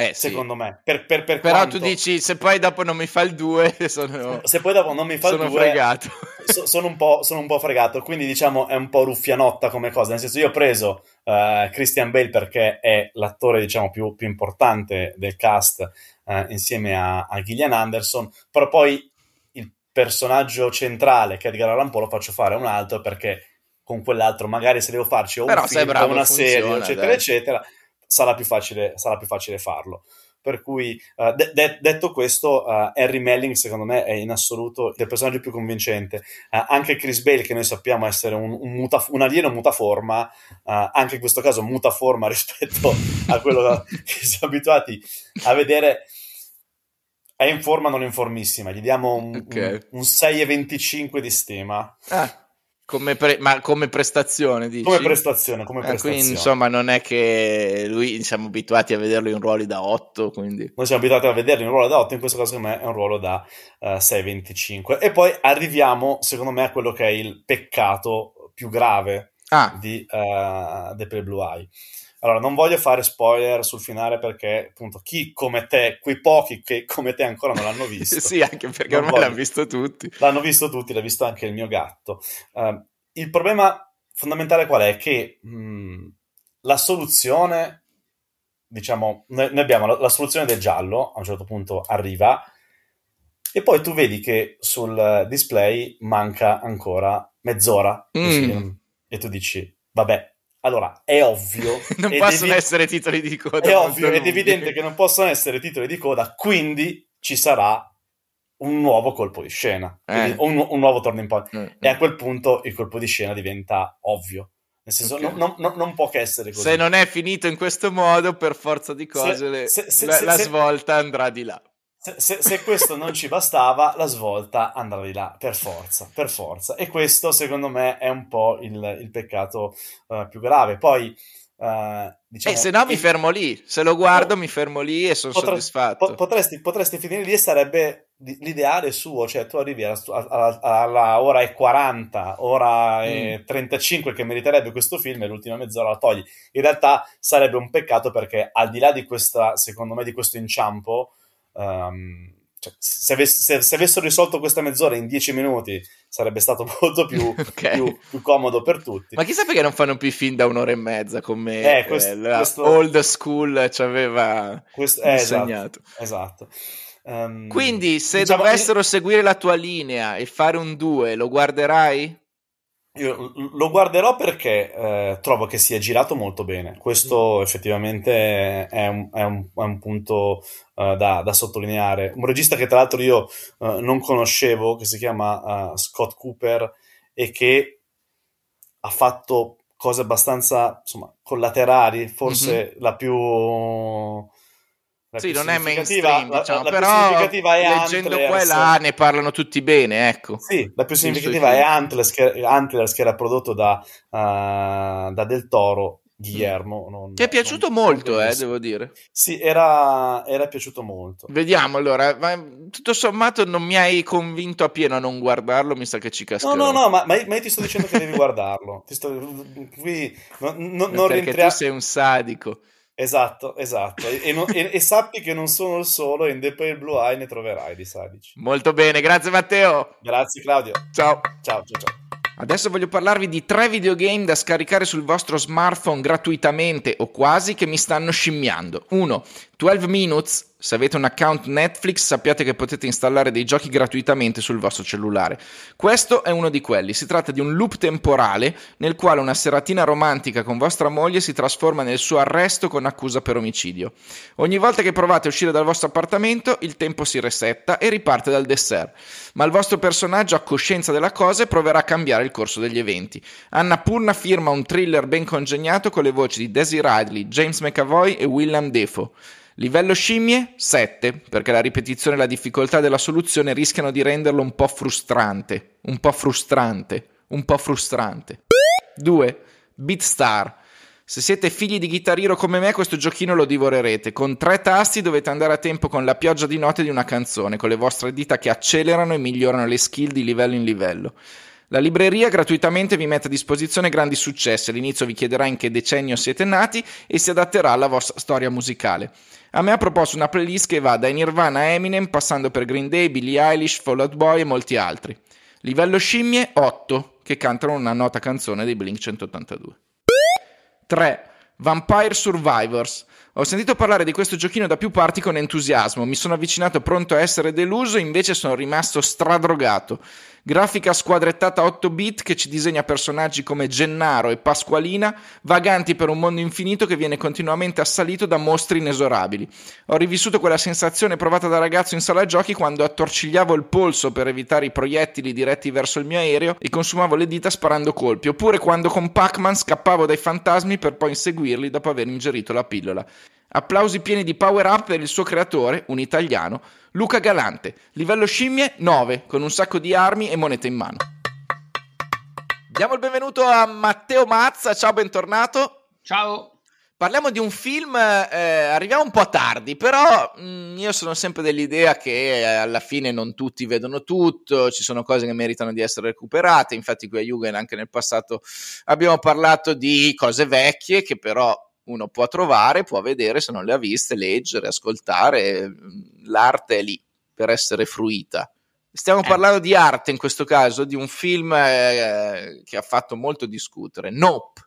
Eh, sì. Secondo me, per, per, per Però quanto- tu dici, se poi dopo non mi fa il 2, sono, se poi dopo non mi fa il sono due, fregato. so- sono, un po', sono un po' fregato, quindi diciamo è un po' ruffianotta come cosa. Nel senso, io ho preso eh, Christian Bale perché è l'attore, diciamo, più, più importante del cast eh, insieme a, a Gillian Anderson, però poi il personaggio centrale che è Edgar Allan Poe lo faccio fare a un altro perché con quell'altro magari se devo farci o Però un sei film bravo, una serie, funziona, eccetera, dai. eccetera, sarà più facile, sarà più facile farlo. Per cui, eh, de- de- detto questo, eh, Harry Melling secondo me è in assoluto il personaggio più convincente. Eh, anche Chris Bale, che noi sappiamo essere un, un, muta- un alieno mutaforma, anche in questo caso mutaforma rispetto a quello che siamo abituati a vedere, è in forma non informissima. Gli diamo un, Ok. un, un 6,25 di stima. Ah, come pre- ma come prestazione, dici? Come prestazione, come Eh, prestazione. quindi insomma non è che lui siamo abituati a vederlo in ruoli da 8, quindi... Noi siamo abituati a vederlo in ruolo da 8, in questo caso secondo me è un ruolo da eh, 6,25. E poi arriviamo, secondo me, a quello che è il peccato più grave Ah, di uh, The Pale Blue Eye. Allora, non voglio fare spoiler sul finale perché, appunto, chi come te, quei pochi che come te ancora non l'hanno visto, sì, anche perché ormai voglio. l'hanno visto tutti. l'hanno visto tutti, l'ha visto anche il mio gatto. Eh, il problema fondamentale qual è? Che mh, la soluzione, diciamo, noi, noi abbiamo la, la soluzione del giallo, a un certo punto arriva, e poi tu vedi che sul display manca ancora mezz'ora Mm. e tu dici, vabbè, allora è ovvio, non possono evi- essere titoli di coda. è ovvio ed evidente che non possono essere titoli di coda, quindi ci sarà un nuovo colpo di scena, Eh. un, un nuovo turning point. Eh, E a quel punto il colpo di scena diventa ovvio. Nel senso, okay. non, non, non, può che essere così. Se non è finito in questo modo, per forza di cose, se, le, se, se, la, la svolta andrà di là. Se, se, questo non ci bastava, la svolta andrà di là, per forza, per forza. E questo, secondo me, è un po' il, il peccato uh, più grave. Poi, uh, diciamo... E se no mi fermo lì, se lo guardo mi fermo lì e sono potre, soddisfatto. potresti, potresti finire lì e sarebbe l'ideale suo, cioè tu arrivi alla, alla, alla ora e 40, ora e 35 mm. che meriterebbe questo film e l'ultima mezz'ora la togli. In realtà sarebbe un peccato perché al di là di questa, secondo me, di questo inciampo, um, cioè, se, avess- se, se, avessero risolto questa mezz'ora in 10 minuti sarebbe stato molto più, okay. più, più, comodo per tutti. Ma chissà perché non fanno più film da un'ora e mezza come eh, questo, eh, questo... old school ci aveva questo, eh, esatto, insegnato. Esatto. esatto. Um, Quindi, se diciamo, dovessero seguire la tua linea e fare un 2, lo guarderai? Io lo guarderò perché eh, trovo che sia girato molto bene. Questo mm. effettivamente è un, è un, è un punto uh, da, da, sottolineare. Un regista che tra l'altro io uh, non conoscevo, che si chiama uh, Scott Cooper e che ha fatto cose abbastanza insomma, collaterali, forse mm-hmm. la più sì, non è mainstream, la, diciamo, la, la però leggendo Antlers. qua e là ne parlano tutti bene, ecco. Sì, la più significativa è Antlers che, Antlers, che era prodotto da, uh, da Del Toro, Guillermo. Non, Ti è piaciuto non, molto, non eh, devo dire. Sì, era, era, piaciuto molto. Vediamo allora, ma, tutto sommato non mi hai convinto a pieno a non guardarlo, mi sa che ci cascherò. No, no, no, ma, ma io ti sto dicendo che devi guardarlo. Ti sto, qui, no, no, non Perché rientra... tu sei un sadico. Esatto, esatto. E, non, e, e, sappi che non sono il solo in The Pale Blue Eye ne troverai di sadici. Molto bene, grazie Matteo. Grazie Claudio. Ciao. Ciao, ciao, ciao. Adesso voglio parlarvi di tre videogame da scaricare sul vostro smartphone gratuitamente o quasi che mi stanno scimmiando. 1. 12 Minutes se avete un account Netflix sappiate che potete installare dei giochi gratuitamente sul vostro cellulare. Questo è uno di quelli. Si tratta di un loop temporale nel quale una seratina romantica con vostra moglie si trasforma nel suo arresto con accusa per omicidio. Ogni volta che provate a uscire dal vostro appartamento, il tempo si resetta e riparte dal dessert. Ma il vostro personaggio a coscienza della cosa proverà a cambiare il corso degli eventi. Anna Purna firma un thriller ben congegnato con le voci di Daisy Ridley, James McAvoy e William Defoe. Livello scimmie 7, perché la ripetizione e la difficoltà della soluzione rischiano di renderlo un po' frustrante, un po' frustrante, un po' frustrante. 2. Beatstar. Se siete figli di chitarrino come me, questo giochino lo divorerete. Con tre tasti dovete andare a tempo con la pioggia di note di una canzone, con le vostre dita che accelerano e migliorano le skill di livello in livello. La libreria gratuitamente vi mette a disposizione grandi successi. All'inizio vi chiederà in che decennio siete nati e si adatterà alla vostra storia musicale. A me ha proposto una playlist che va dai Nirvana a Eminem, passando per Green Day, Billie Eilish, Fall Out Boy e molti altri. Livello scimmie 8, che cantano una nota canzone dei Blink 182. 3. Vampire Survivors. Ho sentito parlare di questo giochino da più parti con entusiasmo, mi sono avvicinato pronto a essere deluso, invece sono rimasto stradrogato. Grafica squadrettata 8 bit che ci disegna personaggi come Gennaro e Pasqualina, vaganti per un mondo infinito che viene continuamente assalito da mostri inesorabili. Ho rivissuto quella sensazione provata da ragazzo in sala giochi quando attorcigliavo il polso per evitare i proiettili diretti verso il mio aereo e consumavo le dita sparando colpi, oppure quando con Pac-Man scappavo dai fantasmi per poi inseguirli dopo aver ingerito la pillola. Applausi pieni di power up per il suo creatore, un italiano, Luca Galante. Livello scimmie 9, con un sacco di armi e monete in mano. Diamo il benvenuto a Matteo Mazza, ciao, bentornato. Ciao. Parliamo di un film, eh, arriviamo un po' tardi, però mh, mm, io sono sempre dell'idea che eh, alla fine non tutti vedono tutto, ci sono cose che meritano di essere recuperate, infatti qui a Jugend anche nel passato abbiamo parlato di cose vecchie che però uno può trovare, può vedere se non le ha viste, leggere, ascoltare, l'arte è lì per essere fruita. Stiamo eh. parlando di arte in questo caso, di un film eh, che ha fatto molto discutere, Nope.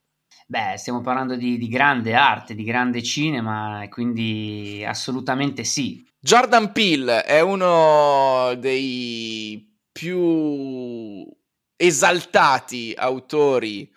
Beh, stiamo parlando di, di grande arte, di grande cinema, quindi assolutamente sì. Jordan Peele è uno dei più esaltati autori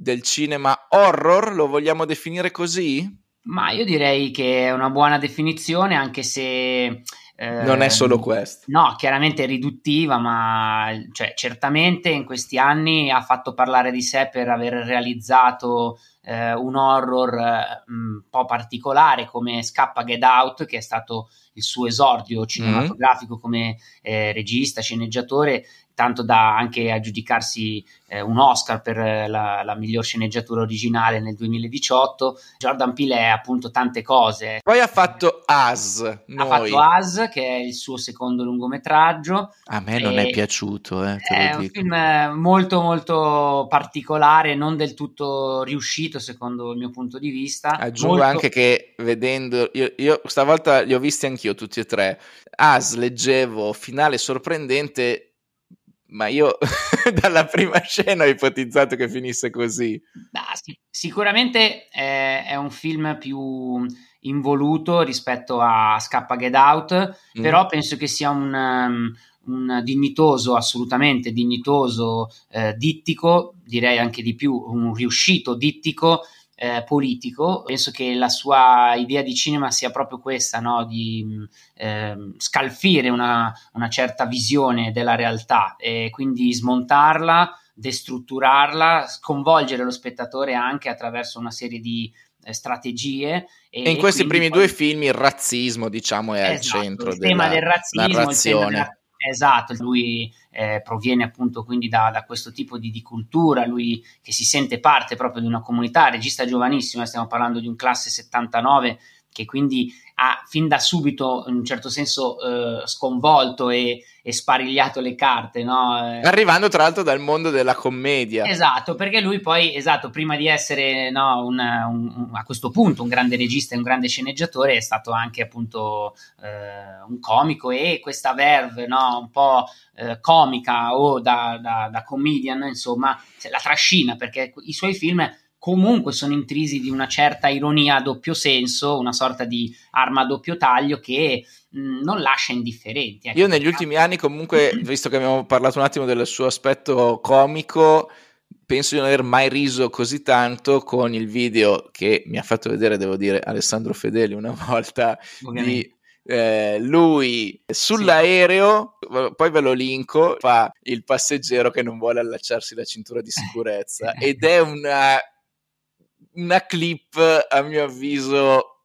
del cinema horror, lo vogliamo definire così? Ma io direi che è una buona definizione, anche se Eh, non è solo questo. No, chiaramente è riduttiva, ma cioè, certamente in questi anni ha fatto parlare di sé per aver realizzato eh, un horror eh, un po' particolare come Scappa Get Out, che è stato il suo esordio mm-hmm. cinematografico mm-hmm. come eh, regista, sceneggiatore, tanto da anche aggiudicarsi eh, un Oscar per eh, la, la, miglior sceneggiatura originale nel 2018. Jordan Peele è appunto tante cose. Poi ha fatto As. Ha fatto As, che è il suo secondo lungometraggio. A me non è piaciuto. Eh, è un film molto molto particolare, non del tutto riuscito secondo il mio punto di vista. Aggiungo molto... anche che vedendo, io, io stavolta li ho visti anch'io tutti e tre. As leggevo finale sorprendente ma io dalla prima scena ho ipotizzato che finisse così. Ah, sì. Sicuramente è, è, un film più involuto rispetto a Scappa Get Out, mm. però penso che sia un, um, un dignitoso, assolutamente dignitoso, eh, dittico, direi anche di più, un riuscito dittico eh, politico. Penso che la sua idea di cinema sia proprio questa, no? di eh, scalfire una, una, certa visione della realtà e quindi smontarla, destrutturarla, sconvolgere lo spettatore anche attraverso una serie di eh, strategie. E, e in questi primi poi... due film il razzismo, diciamo, è esatto, al centro il tema del razzismo, narrazione. Esatto, lui eh, proviene appunto quindi da, da questo tipo di, di, cultura, lui che si sente parte proprio di una comunità, regista giovanissimo, stiamo parlando di un classe 79 che quindi ha fin da subito in un certo senso eh, sconvolto e, e, sparigliato le carte. No? Eh, Arrivando tra l'altro dal mondo della commedia. Esatto, perché lui poi, esatto, prima di essere no, un, un, a questo punto un grande regista e un grande sceneggiatore, è stato anche appunto eh, un comico e questa verve no, un po' eh, comica o da, da, da comedian, insomma, la trascina perché i suoi film comunque sono intrisi di una certa ironia a doppio senso, una sorta di arma a doppio taglio che mh, non lascia indifferenti. Ecco. Io negli ultimi anni comunque, visto che abbiamo parlato un attimo del suo aspetto comico, penso di non aver mai riso così tanto con il video che mi ha fatto vedere, devo dire, Alessandro Fedeli una volta Ovviamente. di eh, lui sull'aereo, sì. poi ve lo linko, fa il passeggero che non vuole allacciarsi la cintura di sicurezza ed è una una clip, a mio avviso,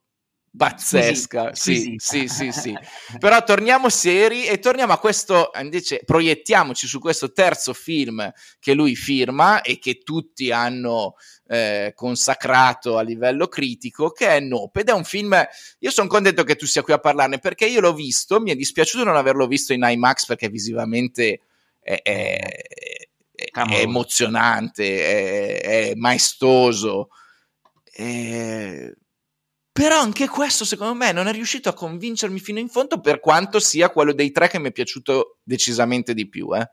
pazzesca. Sì, sì, sì, sì, Però torniamo seri e torniamo a questo, invece proiettiamoci su questo terzo film che lui firma e che tutti hanno eh, consacrato a livello critico, che è Nope. Ed è un film, io sono contento che tu sia qui a parlarne perché io l'ho visto, mi è dispiaciuto non averlo visto in IMAX perché visivamente è, emozionante, è maestoso eh, però anche questo, secondo me, non è riuscito a convincermi fino in fondo, per quanto sia quello dei tre che mi è piaciuto decisamente di più. Eh.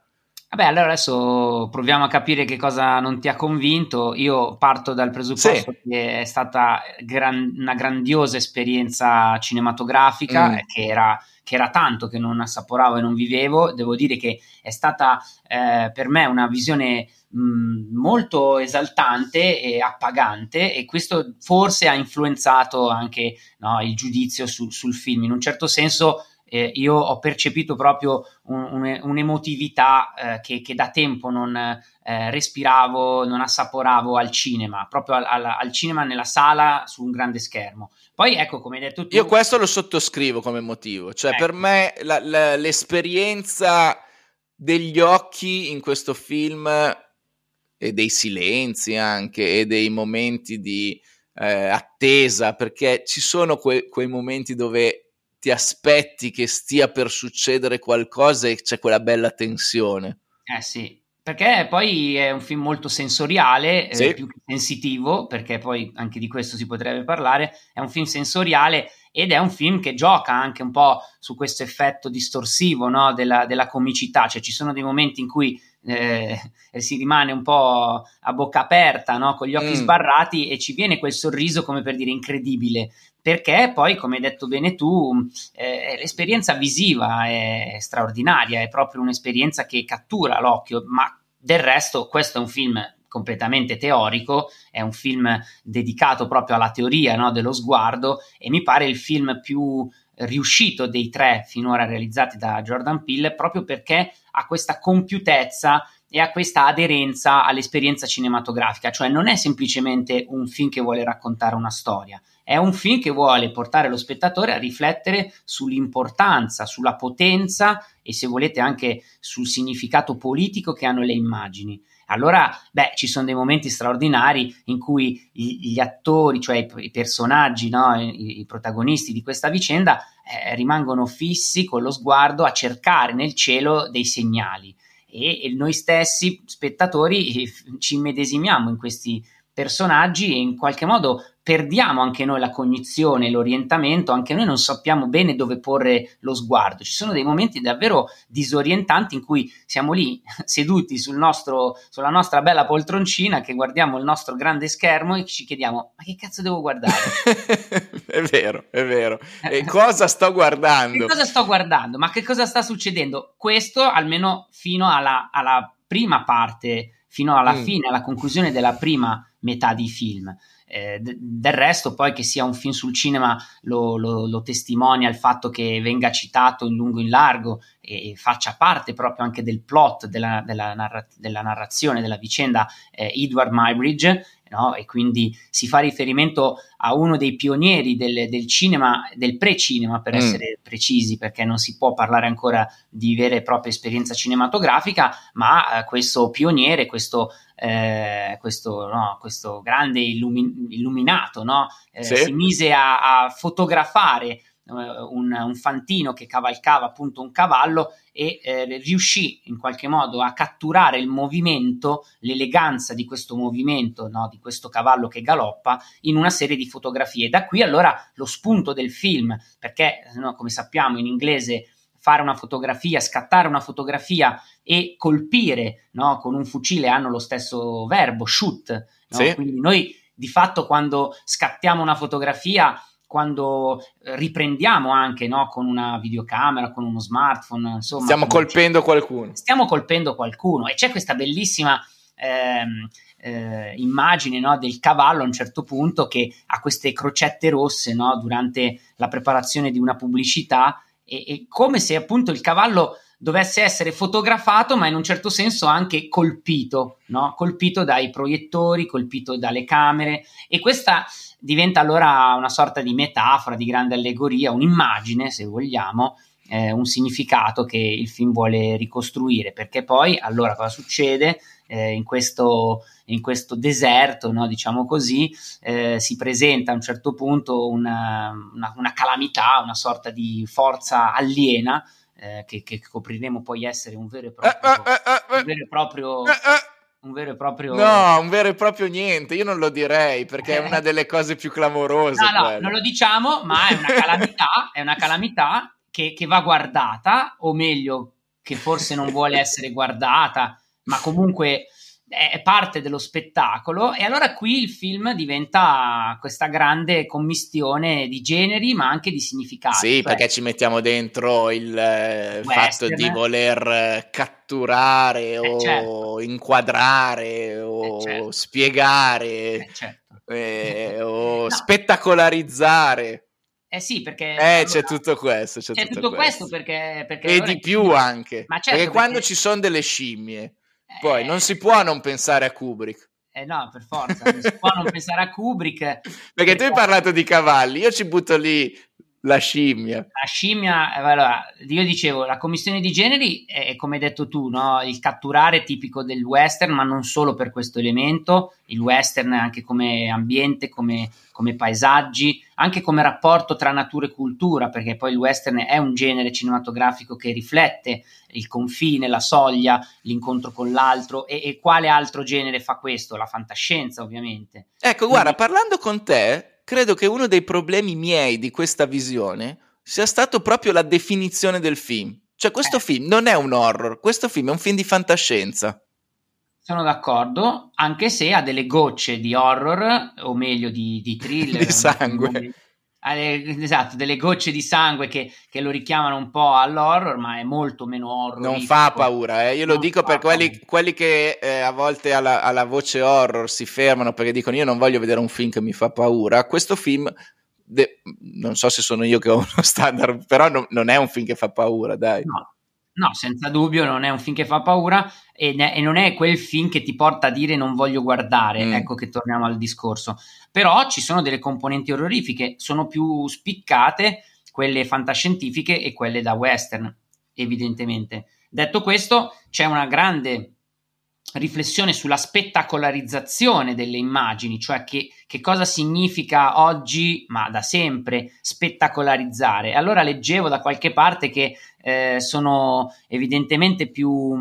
Vabbè, allora adesso proviamo a capire che cosa non ti ha convinto. Io parto dal presupposto sì. che è stata gran- una grandiosa esperienza cinematografica, mm. che, era, che, era, tanto che non assaporavo e non vivevo. Devo dire che è stata eh, per me una visione mh, molto esaltante e appagante e questo forse ha influenzato anche no, il giudizio su, sul film. In un certo senso eh, io ho percepito proprio un, un, un'emotività eh, che, che, da tempo non eh, respiravo, non assaporavo al cinema, proprio al, al, al, cinema nella sala su un grande schermo. Poi ecco, come hai detto tu... Io questo lo sottoscrivo come motivo, cioè ecco. per me la, la, l'esperienza degli occhi in questo film e dei silenzi anche e dei momenti di eh, attesa, perché ci sono que- quei momenti dove ti aspetti che stia per succedere qualcosa e c'è quella bella tensione. Eh sì, perché poi è un film molto sensoriale, eh, sì. eh, più che sensitivo, perché poi anche di questo si potrebbe parlare, è un film sensoriale ed è un film che gioca anche un po' su questo effetto distorsivo no? della, della comicità, cioè ci sono dei momenti in cui eh, si rimane un po' a bocca aperta, no? con gli occhi mm. sbarrati e ci viene quel sorriso come per dire incredibile, perché poi, come hai detto bene tu, eh, l'esperienza visiva è straordinaria, è proprio un'esperienza che cattura l'occhio, ma del resto questo è un film completamente teorico, è un film dedicato proprio alla teoria no, dello sguardo e mi pare il film più riuscito dei tre finora realizzati da Jordan Peele proprio perché ha questa compiutezza e ha questa aderenza all'esperienza cinematografica, cioè non è semplicemente un film che vuole raccontare una storia, è un film che vuole portare lo spettatore a riflettere sull'importanza, sulla potenza e se volete anche sul significato politico che hanno le immagini. Allora, beh, ci sono dei momenti straordinari in cui gli, gli attori, cioè i, i personaggi, no, i, i, protagonisti di questa vicenda, eh, rimangono fissi con lo sguardo a cercare nel cielo dei segnali. E, e noi stessi, spettatori, eh, ci immedesimiamo in questi personaggi e in qualche modo perdiamo anche noi la cognizione, l'orientamento, anche noi non sappiamo bene dove porre lo sguardo. Ci sono dei momenti davvero disorientanti in cui siamo lì seduti sul nostro, sulla nostra bella poltroncina che guardiamo il nostro grande schermo e ci chiediamo ma che cazzo devo guardare? è vero, è vero. E cosa sto guardando? Che cosa sto guardando? Ma che cosa sta succedendo? Questo almeno fino alla, alla prima parte, fino alla mm. fine, alla conclusione della prima metà di film. Eh, del resto, poi che sia un film sul cinema lo, lo, lo, testimonia il fatto che venga citato in lungo e in largo e, e faccia parte proprio anche del plot della, della, narra- della narrazione della vicenda eh, Edward Mybridge no? e quindi si fa riferimento a uno dei pionieri del, del cinema, del pre-cinema per mm. essere precisi, perché non si può parlare ancora di vera e propria esperienza cinematografica, ma eh, questo pioniere, questo, eh, questo, no, questo grande illumi- illuminato, no? eh, sì. si mise a, a fotografare eh, un, un, fantino che cavalcava appunto un cavallo e eh, riuscì in qualche modo a catturare il movimento, l'eleganza di questo movimento, no, di questo cavallo che galoppa in una serie di fotografie. Da qui allora lo spunto del film, perché no, come sappiamo in inglese fare una fotografia, scattare una fotografia e colpire no, con un fucile hanno lo stesso verbo, shoot. Sì. Quindi noi di fatto quando scattiamo una fotografia quando eh, riprendiamo anche no, con una videocamera, con uno smartphone, insomma. Stiamo colpendo c'è. qualcuno. Stiamo colpendo qualcuno e c'è questa bellissima ehm, eh, immagine no, del cavallo a un certo punto che ha queste crocette rosse no, durante la preparazione di una pubblicità e, e come se appunto il cavallo dovesse essere fotografato, ma in un certo senso anche colpito, no? colpito dai proiettori, colpito dalle camere. E questa diventa allora una sorta di metafora, di grande allegoria, un'immagine, se vogliamo, eh, un significato che il film vuole ricostruire, perché poi allora cosa succede? Eh, in, questo, in, questo, deserto, no, diciamo così, eh, si presenta a un certo punto una, una, una calamità, una sorta di forza aliena eh, che, che, scopriremo poi essere un vero e proprio, eh, eh, un vero e proprio un vero e proprio. No, un vero e proprio niente. Io non lo direi perché è una delle cose più clamorose. No, no, quella. non lo diciamo, ma è una calamità, è una calamità che, che, va guardata, o meglio, che forse non vuole essere guardata, ma comunque è parte dello spettacolo. E allora qui il film diventa questa grande commistione di generi, ma anche di significati. Sì, cioè, perché ci mettiamo dentro il eh, fatto di voler catturare catturare eh, o certo. inquadrare o eh, certo. spiegare eh, certo. eh, o no. spettacolarizzare. Eh sì, perché... Eh, allora, c'è tutto questo. C'è, c'è tutto, tutto questo, perché, perché... E di più anche. Ma certo, perché, quando ci sono delle scimmie, poi non si può non pensare a Kubrick. Eh no, per forza, non si può non pensare a Kubrick. Perché, perché tu hai parlato di cavalli, io ci butto lì la scimmia. La scimmia, allora, io dicevo, la commissione di generi è, come hai detto tu, no? il catturare tipico del western, ma non solo per questo elemento, il western anche come ambiente, come, come paesaggi, anche come rapporto tra natura e cultura, perché poi il western è un genere cinematografico che riflette il confine, la soglia, l'incontro con l'altro e, e quale altro genere fa questo? La fantascienza ovviamente. Ecco, guarda, parlando con te, credo che uno dei problemi miei di questa visione sia stato proprio la definizione del film. Cioè, questo eh. film non è un horror, questo film è un film di fantascienza. Sono d'accordo, anche se ha delle gocce di horror, o meglio di, di thriller. di sangue esatto, delle gocce di sangue che, che, lo richiamano un po' all'horror, ma è molto meno horror. Non fa paura, eh? io lo non dico per quelli, quelli, che eh, a volte alla, alla, voce horror si fermano perché dicono io non voglio vedere un film che mi fa paura. Questo film de- non so se sono io che ho uno standard, però no, non è un film che fa paura, dai. No. No, senza dubbio non è un film che fa paura e, ne- e, non è quel film che ti porta a dire non voglio guardare, mm. ecco che torniamo al discorso. Però ci sono delle componenti orrorifiche, sono più spiccate quelle fantascientifiche e quelle da western, evidentemente. Detto questo, c'è una grande riflessione sulla spettacolarizzazione delle immagini, cioè che, che, cosa significa oggi, ma da sempre, spettacolarizzare. Allora leggevo da qualche parte che eh, sono evidentemente più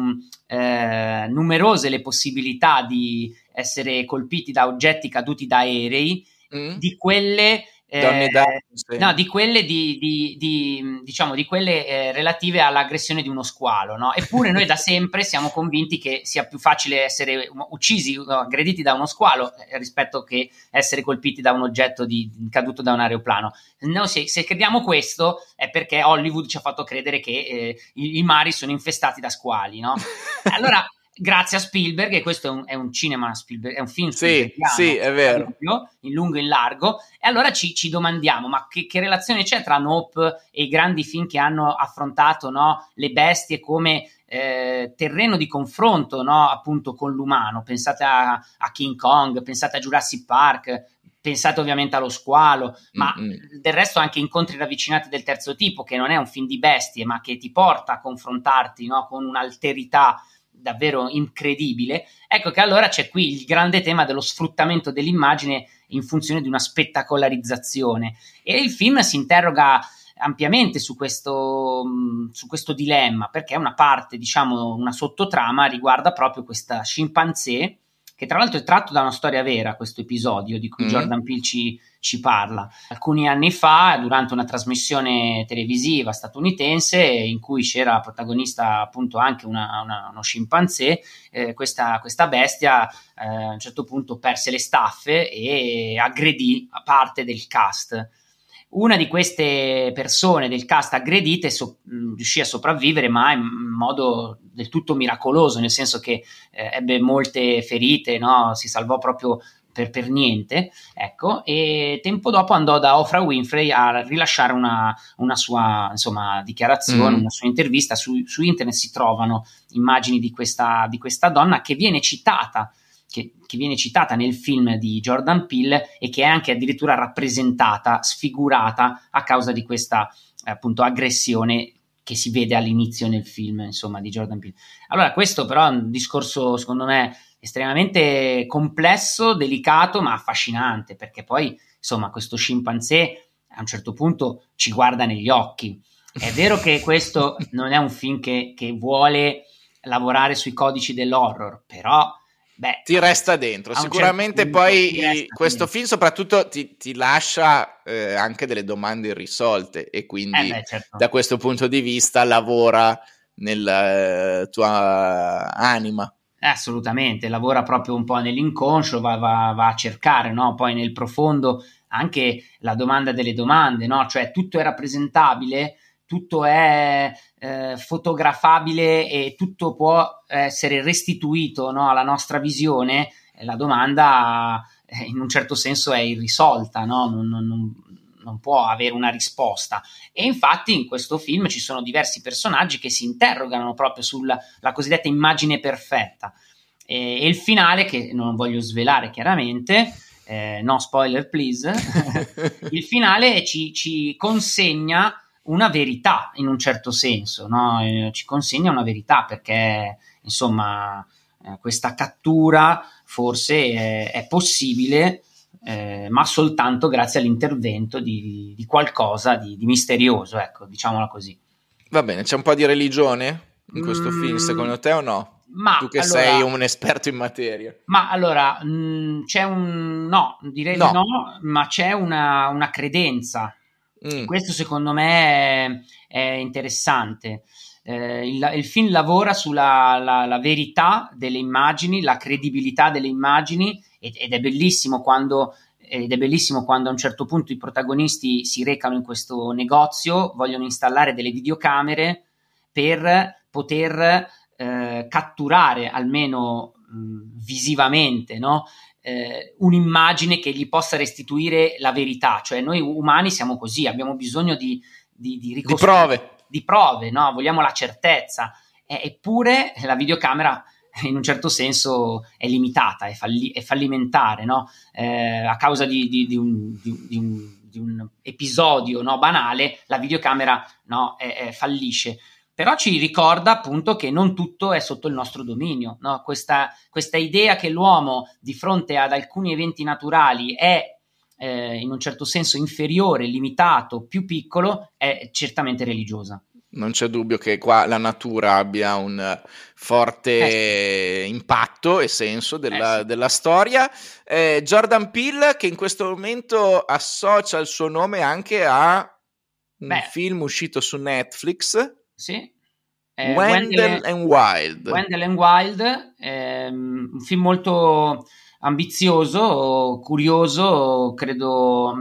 eh, numerose le possibilità di essere colpiti da oggetti caduti da aerei, mm. di quelle eh, no, di quelle, di, di, di, diciamo, di quelle eh, relative all'aggressione di uno squalo. No? Eppure noi da sempre siamo convinti che sia più facile essere uccisi, aggrediti da uno squalo eh, rispetto che essere colpiti da un oggetto caduto da un aeroplano. No, se, se, crediamo questo è perché Hollywood ci ha fatto credere che eh, i, i, mari sono infestati da squali. No? Allora grazie a Spielberg, e questo è un, è un cinema Spielberg, è un film sì, sì, è vero. in lungo e in largo, e allora ci, ci domandiamo, ma che, che, relazione c'è tra Nope e i grandi film che hanno affrontato no, le bestie come eh, terreno di confronto no, appunto con l'umano? Pensate a, a King Kong, pensate a Jurassic Park, pensate ovviamente allo squalo, ma mm-hmm. del resto anche incontri ravvicinati del terzo tipo, che non è un film di bestie, ma che ti porta a confrontarti no, con un'alterità davvero incredibile, ecco che allora c'è qui il grande tema dello sfruttamento dell'immagine in funzione di una spettacolarizzazione. E il film si interroga ampiamente su questo, su questo dilemma perché una parte, diciamo, una sottotrama riguarda proprio questa scimpanzé che tra l'altro è tratto da una storia vera, questo episodio di cui mm. Jordan Peele ci, ci, parla. Alcuni anni fa, durante una trasmissione televisiva statunitense, in cui c'era protagonista appunto anche una, una, uno scimpanzé, eh, questa, questa, bestia eh, a un certo punto perse le staffe e aggredì parte del cast una di queste persone del cast aggredite so- riuscì a sopravvivere, ma in modo del tutto miracoloso, nel senso che eh, ebbe molte ferite, no? si salvò proprio per, per, niente. Ecco, e tempo dopo andò da Oprah Winfrey a rilasciare una, una sua insomma, dichiarazione, mm. una sua intervista. Su, su, internet si trovano immagini di questa, di questa donna che viene citata che, che, viene citata nel film di Jordan Peele e che è anche addirittura rappresentata, sfigurata a causa di questa appunto aggressione che si vede all'inizio nel film, insomma, di Jordan Peele. Allora, questo però è un discorso, secondo me, estremamente complesso, delicato, ma affascinante, perché poi, insomma, questo scimpanzé a un certo punto ci guarda negli occhi. È vero che questo non è un film che, che vuole lavorare sui codici dell'horror, però Beh, ti resta dentro. Sicuramente certo poi questo dentro. film soprattutto ti, ti lascia eh, anche delle domande irrisolte e quindi eh beh, certo. da questo punto di vista lavora nella eh, tua anima. Assolutamente, lavora proprio un po' nell'inconscio, va, va, va a cercare no? poi nel profondo anche la domanda delle domande, no? cioè tutto è rappresentabile tutto è eh, fotografabile e tutto può essere restituito no, alla nostra visione, la domanda eh, in un certo senso è irrisolta, no? non, non, non, può avere una risposta. E infatti in questo film ci sono diversi personaggi che si interrogano proprio sulla cosiddetta immagine perfetta. E, e, il finale, che non voglio svelare chiaramente, eh, no spoiler please, il finale ci, ci consegna una verità in un certo senso, no? eh, ci consegna una verità perché insomma eh, questa cattura forse è, è possibile, eh, ma soltanto grazie all'intervento di, di qualcosa di, di, misterioso, ecco, diciamola così. Va bene, c'è un po' di religione in questo mm, film, secondo te o no? Ma tu che allora, sei un esperto in materia. Ma allora, mh, mm, c'è un... no, direi no. no, ma c'è una, una credenza Mm. Questo secondo me è, è interessante. Eh, il, il, film lavora sulla la, la verità delle immagini, la credibilità delle immagini ed, ed, è bellissimo quando, ed è bellissimo quando a un certo punto i protagonisti si recano in questo negozio, vogliono installare delle videocamere per poter eh, catturare almeno mh, visivamente no? Eh, un'immagine che gli possa restituire la verità, cioè noi umani siamo così, abbiamo bisogno di, di, di, di prove, di prove no? vogliamo la certezza, e, eppure la videocamera in un certo senso è limitata, è, falli- è fallimentare, no? eh, a causa di, un, un, un, episodio no, banale, la videocamera no, è, è fallisce. Però ci ricorda appunto che non tutto è sotto il nostro dominio. Questa, questa, idea che l'uomo di fronte ad alcuni eventi naturali è eh, in un certo senso inferiore, limitato, più piccolo, è certamente religiosa. Non c'è dubbio che qua la natura abbia un forte eh impatto e senso della, eh sì. della storia. Eh, Jordan Peele, che in questo momento associa il suo nome anche a un Beh. film uscito su Netflix. Sì. Eh, Wendell, Wendell and Wild. Wendell and Wild, ehm, un film molto ambizioso, curioso, credo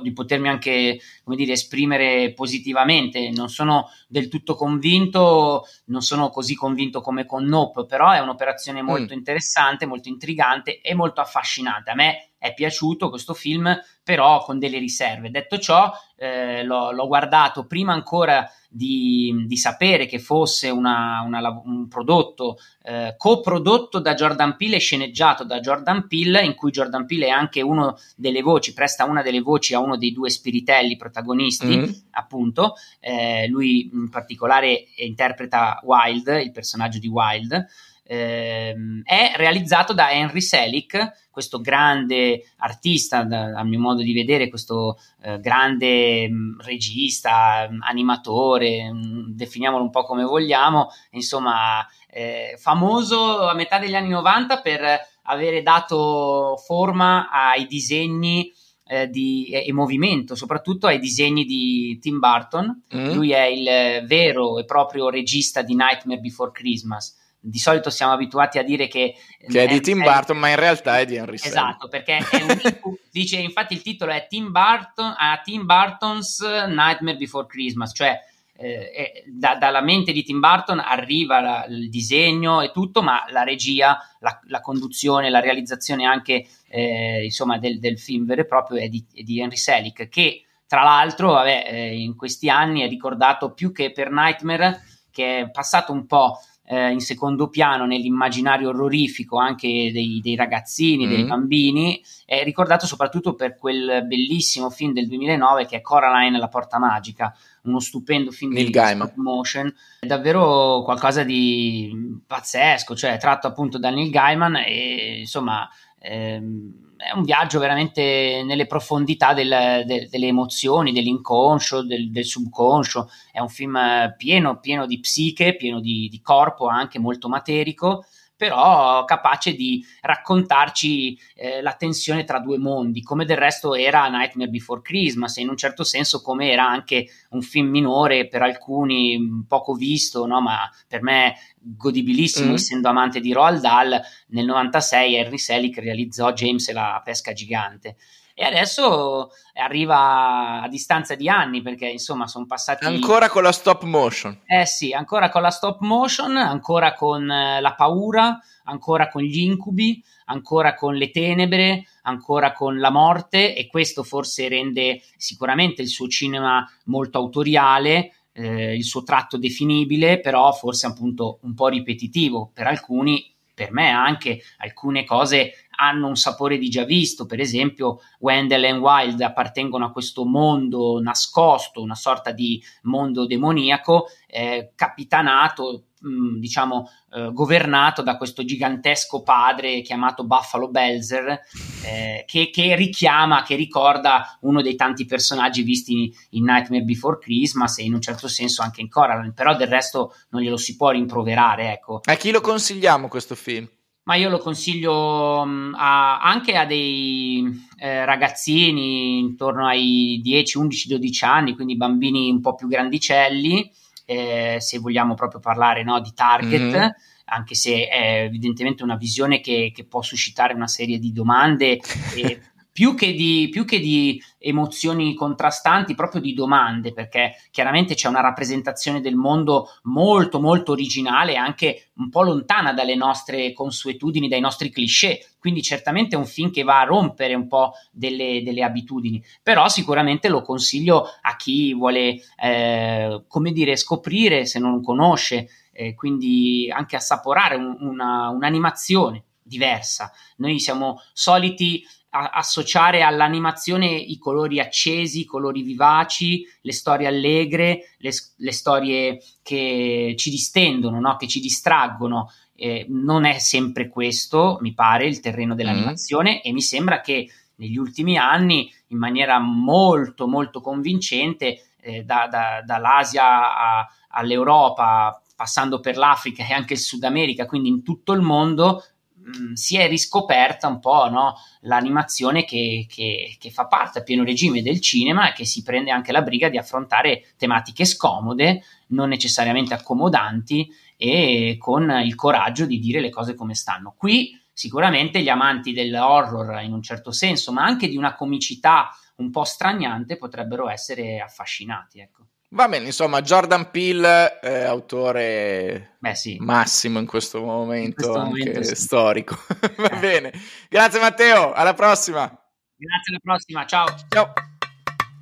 di potermi anche come dire, esprimere positivamente. Non sono del tutto convinto, non sono così convinto come con Nope, però è un'operazione molto mm. interessante, molto intrigante e molto affascinante. A me è piaciuto questo film, però con delle riserve. Detto ciò, eh, l'ho, l'ho, guardato prima ancora di, di sapere che fosse una, una, un prodotto eh, coprodotto da Jordan Peele e sceneggiato da Jordan Peele, in cui Jordan Peele è anche uno delle voci, presta una delle voci a uno dei due spiritelli protagonisti, mm-hmm. appunto. Eh, lui in particolare interpreta Wild, il personaggio di Wild. Eh, è realizzato da Henry Selick, questo grande artista, da, a mio modo di vedere, questo eh, grande mh, mm, regista, mh, mm, animatore, mh, mm, definiamolo un po' come vogliamo, insomma, eh, famoso a metà degli anni 90 per avere dato forma ai disegni eh, di, e, movimento, soprattutto ai disegni di Tim Burton. Mm. Lui è il vero e proprio regista di Nightmare Before Christmas di solito siamo abituati a dire che, che è di Tim Burton, ma in realtà è di Henry Selick. Esatto, perché un, dice infatti il titolo è Tim Burton a Tim Burton's Nightmare Before Christmas, cioè eh, da, dalla mente di Tim Burton arriva la, il disegno e tutto, ma la regia, la, la conduzione, la realizzazione anche eh, insomma del, del, film vero e proprio è di, è di Henry Selick, che tra l'altro vabbè, eh, in questi anni è ricordato più che per Nightmare, che è passato un po' eh, in secondo piano nell'immaginario orrorifico anche dei, dei ragazzini, mm. dei bambini, è ricordato soprattutto per quel bellissimo film del 2009 che è Coraline la porta magica, uno stupendo film Neil di Gaiman. stop motion, è davvero qualcosa di pazzesco, cioè tratto appunto da Neil Gaiman e insomma ehm, è un viaggio veramente nelle profondità del, del, delle emozioni, dell'inconscio, del, del, subconscio. È un film pieno, pieno di psiche, pieno di, di corpo, anche molto materico però capace di raccontarci eh, la tensione tra due mondi, come del resto era Nightmare Before Christmas, e in un certo senso come era anche un film minore per alcuni poco visto, no? ma per me godibilissimo, mm. essendo amante di Roald Dahl, nel 96 Henry Selick realizzò James e la pesca gigante e adesso arriva a distanza di anni perché insomma sono passati ancora con la stop motion. Eh sì ancora con la stop motion ancora con eh, la paura ancora con gli incubi ancora con le tenebre ancora con la morte e questo forse rende sicuramente il suo cinema molto autoriale eh, il suo tratto definibile però forse appunto un po' ripetitivo per alcuni per me anche alcune cose hanno un sapore di già visto, per esempio Wendell e Wild appartengono a questo mondo nascosto, una sorta di mondo demoniaco, eh, capitanato, mh, mm, diciamo, eh, governato da questo gigantesco padre chiamato Buffalo Belzer, eh, che, che, richiama, che ricorda uno dei tanti personaggi visti in Nightmare Before Christmas e in un certo senso anche in Coraline, però del resto non glielo si può rimproverare, ecco. A chi lo consigliamo questo film? ma io lo consiglio mm, a, anche a dei eh, ragazzini intorno ai 10, 11, 12 anni, quindi bambini un po' più grandicelli, eh, se vogliamo proprio parlare no, di target. Mm-hmm. Anche se è evidentemente una visione che, che, può suscitare una serie di domande e più che, di, più che di emozioni contrastanti, proprio di domande, perché chiaramente c'è una rappresentazione del mondo molto, molto originale, anche un po' lontana dalle nostre consuetudini, dai nostri cliché. Quindi certamente è un film che va a rompere un po' delle, delle abitudini, però sicuramente lo consiglio a chi vuole, eh, come dire, scoprire se non conosce, eh, quindi anche assaporare un, una, un'animazione diversa. Noi siamo soliti a- associare all'animazione i colori accesi, i colori vivaci, le storie allegre, le, le storie che ci distendono, no? che ci distraggono. Eh, non è sempre questo, mi pare, il terreno dell'animazione mm. e mi sembra che negli ultimi anni, in maniera molto, molto convincente, eh, da, da, dall'Asia a, all'Europa, passando per l'Africa e anche il Sud America, quindi in tutto il mondo, mm, si è riscoperta un po' no, l'animazione che, che, che, fa parte a pieno regime del cinema e che si prende anche la briga di affrontare tematiche scomode, non necessariamente accomodanti e con il coraggio di dire le cose come stanno. Qui sicuramente gli amanti dell'horror in un certo senso, ma anche di una comicità un po' straniante potrebbero essere affascinati. Ecco. Va bene, insomma, Jordan Peele è autore Beh, sì. massimo in questo momento, in questo momento sì. storico. Va eh. bene. Grazie Matteo, alla prossima. Grazie, alla prossima, ciao. Ciao.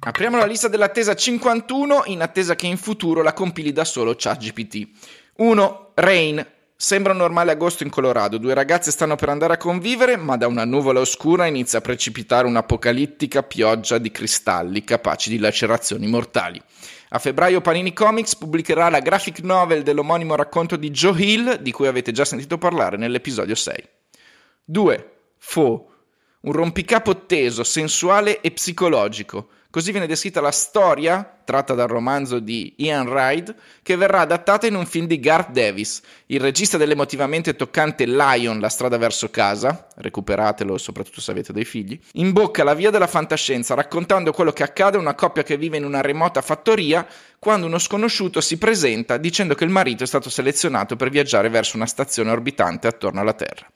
Apriamo la lista dell'attesa 51 in attesa che in futuro la compili da solo ChatGPT. 1. Rain, Sembra un normale agosto in Colorado, due ragazze stanno per andare a convivere, ma da una nuvola oscura inizia a precipitare un'apocalittica pioggia di cristalli capaci di lacerazioni mortali. A febbraio Panini Comics pubblicherà la graphic novel dell'omonimo racconto di Joe Hill, di cui avete già sentito parlare nell'episodio 6. 2. Fo. Un rompicapo teso, sensuale e psicologico Così viene descritta la storia, tratta dal romanzo di Ian Ride, che verrà adattata in un film di Garth Davis, il regista dell'emotivamente toccante Lion, La strada verso casa, recuperatelo soprattutto se avete dei figli, imbocca la via della fantascienza raccontando quello che accade a una coppia che vive in una remota fattoria quando uno sconosciuto si presenta dicendo che il marito è stato selezionato per viaggiare verso una stazione orbitante attorno alla Terra.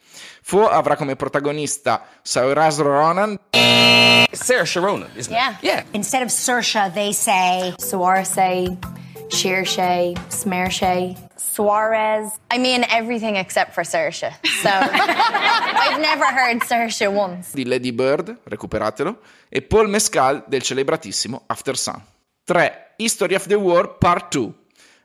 Fo avrà come protagonista Saoirse Ronan Sarah Sharona, isn't yeah. it? Yeah. Instead of Saoirse, they say Saoirse, Shearshay, Smearshay. Suarez. I mean everything except for Saoirse. So I've never heard Saoirse once. Di Lady Bird, recuperatelo, e Paul Mescal del celebratissimo After Sun. 3. History of the War Part 2.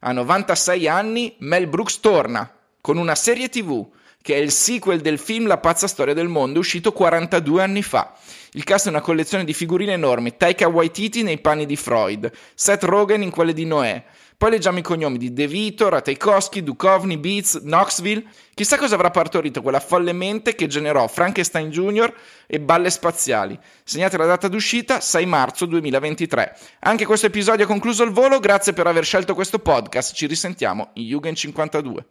A 96 anni Mel Brooks torna con una serie TV che è il sequel del film La pazza storia del mondo uscito 42 anni fa. Il cast è una collezione di figurine enormi, Taika Waititi nei panni di Freud, Seth Rogen in quelle di Noè. Poi leggiamo i cognomi di De Vito, Ratajkowski, Duchovny, Beats, Knoxville. Chissà cosa avrà partorito quella folle mente che generò Frankenstein Jr. e Balle Spaziali. Segnate la data d'uscita, 6 marzo 2023. Anche questo episodio ha concluso il volo, grazie per aver scelto questo podcast. Ci risentiamo in Jugend 52.